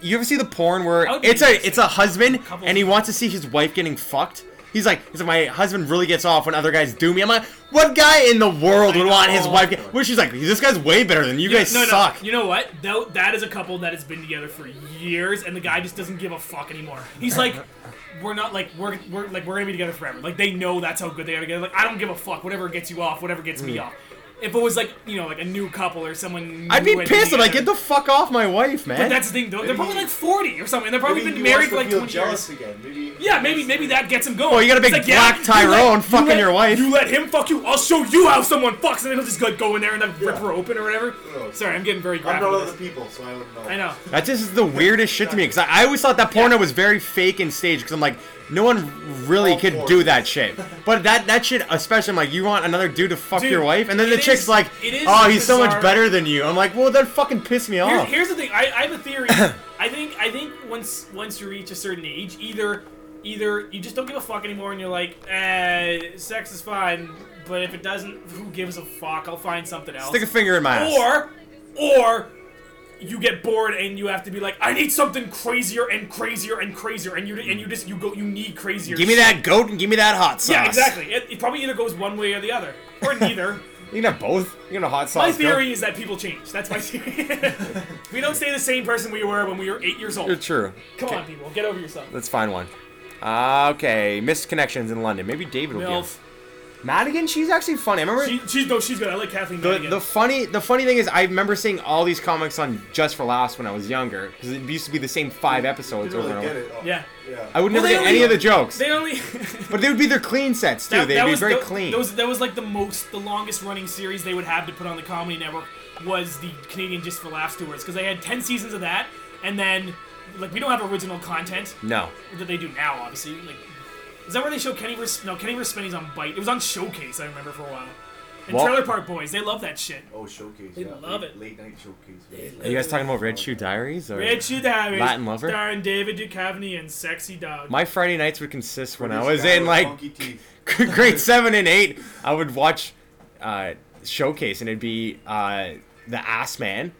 You ever see the porn where That would be it's a it's a husband Couples- and he wants to see his wife getting fucked? He's like, he's like, my husband really gets off when other guys do me. I'm like, what guy in the world would want his wife? Get, where she's like, this guy's way better than you guys no, no. suck. You know what? Though that is a couple that has been together for years, and the guy just doesn't give a fuck anymore. He's like, we're not like we're we're like we're gonna be together forever. Like they know that's how good they are together. Like I don't give a fuck. Whatever gets you off, whatever gets me mm. off. If it was like you know like a new couple or someone. I'd be pissed. I'm like, get the fuck off my wife, man. But that's the thing, though. They're Maybe probably like 40 or something. They're probably been married for like feel 20 years. jealous again. Maybe. Yeah, maybe maybe that gets him going. Oh, you got a big It's black you Tyrone let- fucking you let- your wife. You let him fuck you. I'll show you how someone fucks, and then he'll just go, go in there and then rip Yeah. her open or whatever. Oh. Sorry, I'm getting very I'm graphic. not with other this. people, so I wouldn't know. I know. That just is the weirdest shit to me because I, I always thought that porno was very fake and staged because I'm like, no one really All could for do that shit. But that that shit, especially, I'm like, you want another dude to fuck Dude, your wife, and then the it chick's is- like, it is oh, he's so much better than you. I'm like, well, that fucking pissed me Here, off. here's the thing. I, I have a theory. I think I think once once you reach a certain age, either either you just don't give a fuck anymore, and you're like, eh, sex is fine, but if it doesn't, who gives a fuck? I'll find something else. Stick a finger in my ass. or or you get bored and you have to be like, I need something crazier and crazier and crazier, and you and you just you go you need crazier. Give me shit. that goat and give me that hot sauce. Yeah, exactly. It, it probably either goes one way or the other, or neither. You can have both. You can have hot sauce. My goat. theory is that people change. That's my theory. we don't stay the same person we were when we were eight years old. You're true. Come on, people, get over yourself. Let's find one. Uh, okay, missed connections in London. Maybe David will Milf. give. Madigan, she's actually funny. I remember She, she's no, she's good. I like Kathleen. the Madigan. the funny the funny thing is I remember seeing all these comics on Just for Laughs when I was younger because it used to be the same five episodes Didn't over really and get over. it. yeah, Yeah. I would Well, never get only- any of the jokes, they only. but they would be their clean sets too. They'd be very that, clean. That was, that was like the most, the longest running series they would have to put on the Comedy Network was the Canadian Just for Laughs tours because they had ten seasons of that, and then like we don't have original content no, that they do now, obviously. Like, is that where they show Kenny? Vers- no, Kenny vs. Spenny's on Bite. It was on Showcase. I remember for a while. And Well- Trailer Park Boys, they love that shit. Oh, showcase. They yeah. love late, it. Late night showcase. are you guys talking about Red Shoe Diaries or Red Shoe Diaries, Latin Lover? starring David Duchovny and Sexy Dog. my Friday nights would consist when I was in like funky teeth. grade seven and eight, I would watch uh, Showcase, and it'd be uh, the Ass Man,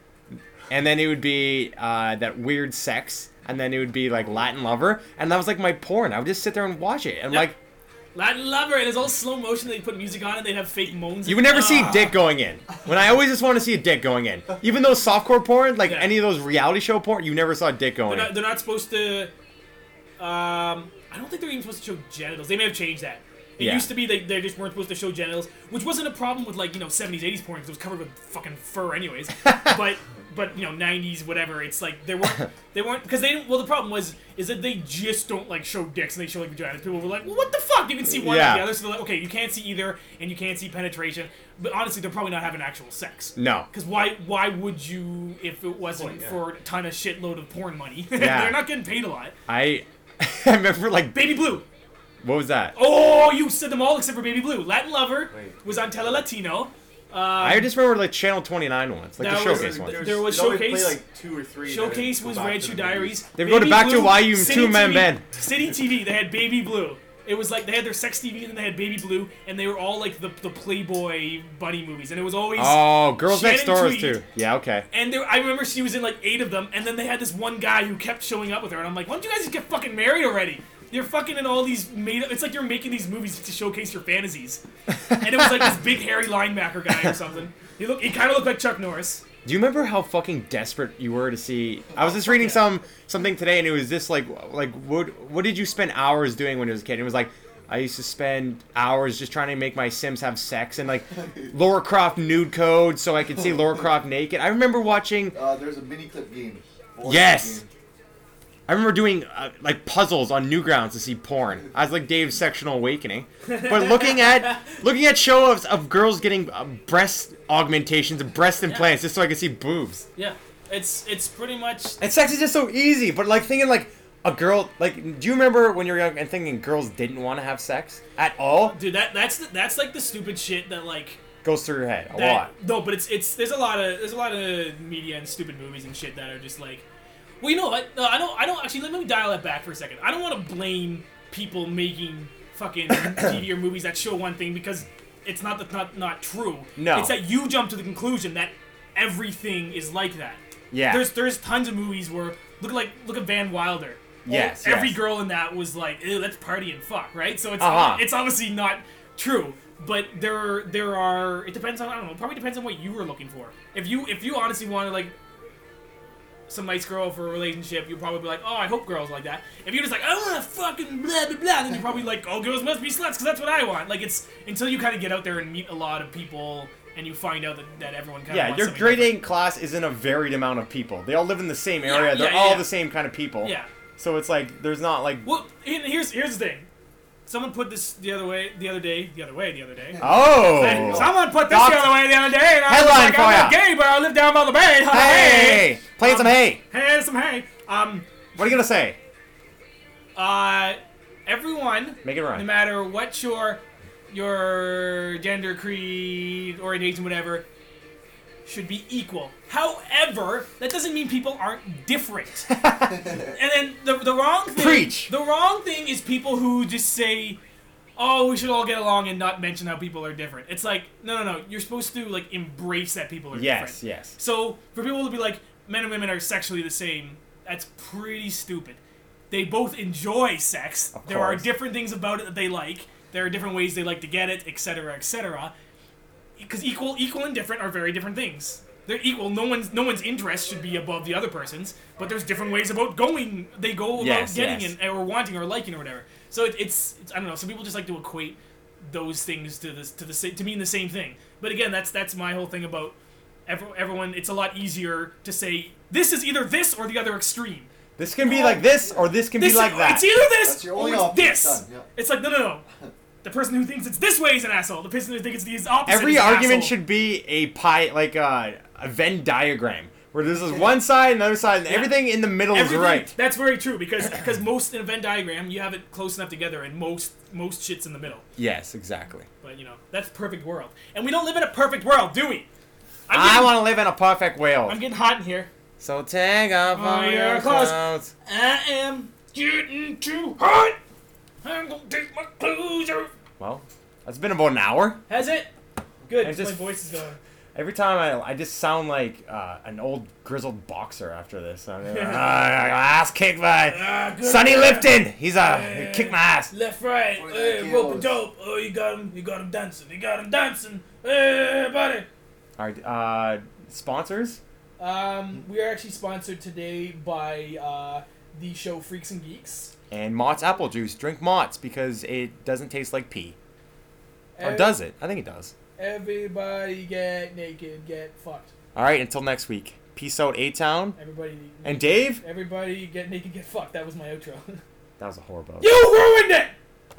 and then it would be uh, that weird sex, and then it would be like Latin Lover, and that was like my porn. I would just sit there and watch it, and like Latin Lover, and it's all slow motion. They put music on it. They'd have fake moans. you would never see Ah. dick going in. When I always just want to see a dick going in, even though softcore porn, like Yeah. any of those reality show porn, you never saw a dick going They're not, in. they're not supposed to. Um, I don't think they're even supposed to show genitals. They may have changed that. It Yeah. used to be they, they just weren't supposed to show genitals, which wasn't a problem with like you know 70s 80s porn because it was covered with fucking fur anyways. but but you know 90s whatever, it's like they weren't they weren't because they didn't. Well, the problem was is that they just don't like show dicks and they show like vaginas. People were like, well, what the fuck? You can see one Yeah. or the other. So they're like, okay, you can't see either, and you can't see penetration. But honestly, they're probably not having actual sex. No. Because why why would you if it wasn't Point, yeah. for a ton of shitload of porn money? Yeah. They're not getting paid a lot. I I remember like Baby Blue. what was that? Oh, you said them all except for Baby Blue. Latin Lover Wait. was on Tele Latino. Um, I just remember like Channel 29 once, like the was- showcase one. there- there was they'd always Showcase. Play like two or three. Showcase was Red Shoe. Diaries. They go to Baby back to Blue, Why You City Two Men TV Men. City TV. They had Baby Blue. It was like they had their sex TV and then they had Baby Blue, and they were all like the, the Playboy bunny movies, and it was always. Oh, Girls Shannon Next Door was Tweed. too. Yeah, okay. And there, I remember she was in like eight of them, and then they had this one guy who kept showing up with her, and I'm like, why don't you guys just get fucking married already? You're fucking in all these made. Up. It's like you're making these movies to showcase your fantasies. And it was like this big hairy linebacker guy or something. He looked. He kind of looked like Chuck Norris. Do you remember how fucking desperate you were to see? I was just reading yeah. some something today, and it was this like like what what did you spend hours doing when you was a kid? And it was like I used to spend hours just trying to make my Sims have sex and like Lara Croft nude code so I could see Lara Croft naked. I remember watching. Uh, there's a Miniclip game. Yes. game. I remember doing uh, like puzzles on Newgrounds to see porn. I was like Dave's sectional awakening, but looking at looking at show of, of girls getting uh, breast augmentations and breast implants just so I could see boobs. Yeah, it's it's pretty much. And sex is just so easy, but like thinking like a girl like do you remember when you were young and thinking girls didn't want to have sex at all? Dude, that that's the, that's like the stupid shit that like Goes through your head a that, lot. No, but it's it's there's a lot of there's a lot of media and stupid movies and shit that are just like, well, you know what? No, I don't. I don't actually. Let me dial that back for a second. I don't want to blame people making fucking TV or movies that show one thing because it's not not not true. No. it's that you jump to the conclusion that everything is like that. Yeah. There's there's tons of movies where look at like look at Van Wilder. Yes, Every yes. girl in that was like, ew, let's party and fuck, right? So it's Uh-huh. it's obviously not true. But there there are it depends on I don't know, probably depends on what you were looking for. If you if you honestly wanted like some nice girl for a relationship, you'd probably be like, oh, I hope girls like that. If you're just like, I want to fucking blah blah blah, then you're probably like, oh, girls must be sluts because that's what I want. Like it's until you kind of get out there and meet a lot of people and you find out that, that everyone kind of Yeah, your grade different. A class isn't a varied amount of people. They all live in the same Yeah, area. They're yeah, all yeah. the same kind of people. Yeah. So it's like there's not like Well, here's here's the thing. Someone put this the other way, the other day, the other way, the other day. oh. Someone put this Doc- the other way the other day, and I was like, for I'm ya. not gay, but I live down by the bay. Hey, playing some hay. hey, some hay. Um, What are you gonna say? uh, everyone, Make it no matter what your your gender, creed, orientation, whatever, should be equal. However, that doesn't mean people aren't different. and then the, the wrong thing, Preach. The wrong thing is people who just say, "Oh, we should all get along," and not mention how people are different. It's like, no, no, no. You're supposed to like embrace that people are Yes, different. yes. So for people to be like, men and women are sexually the same, that's pretty stupid. They both enjoy sex. Of there are course. different things about it that they like. There are different ways they like to get it, etc., etc. Because equal, equal and different are very different things. They're equal. No one's no one's interest should be above the other person's. But there's different ways about going. They go about Yes, getting yes. it or wanting or liking or whatever. So it, it's, it's I don't know. Some people just like to equate those things to this to the sa- to mean the same thing. But again, that's that's my whole thing about every, everyone. It's a lot easier to say this is either this or the other extreme. This can be like this, or this can This be like that. It's either this or it's this. Done, yeah. It's like no, no, no. The person who thinks it's this way is an asshole. The person who thinks it's the opposite. Every is an argument asshole. should be a pie, like uh, a Venn diagram, where there's this one side and the other side, and Yeah. everything in the middle is right. That's very true because because most in a Venn diagram you have it close enough together and most most shit's in the middle. Yes, exactly. But you know that's perfect world, and we don't live in a perfect world, do we? I'm I want to live in a perfect world. I'm getting hot in here. So take off Oh, all your your clothes. clothes. I am getting too hot. I'm gonna take my clothes off. Well, it's been about an hour. Has it? Good. I 'cause just- my voice is going. Every time I, I just sound like uh, an old grizzled boxer after this. I'm like, ah, ass kicked by Ah, good. Sonny Liston. He's a Yeah. he kicked my ass. Left, right. Hey, rope a dope. Oh, you got him. You got him dancing. You got him dancing. Hey, buddy. All right, uh, sponsors. Um, we are actually sponsored today by uh, the show Freaks and Geeks. And Mott's apple juice. Drink Mott's because it doesn't taste like pee. Or does it? I think it does. Everybody get naked, get fucked. All right, until next week. Peace out, A Town. Everybody. And Dave? Everybody get naked, get fucked. That was my outro. That was a horrible. You ruined it.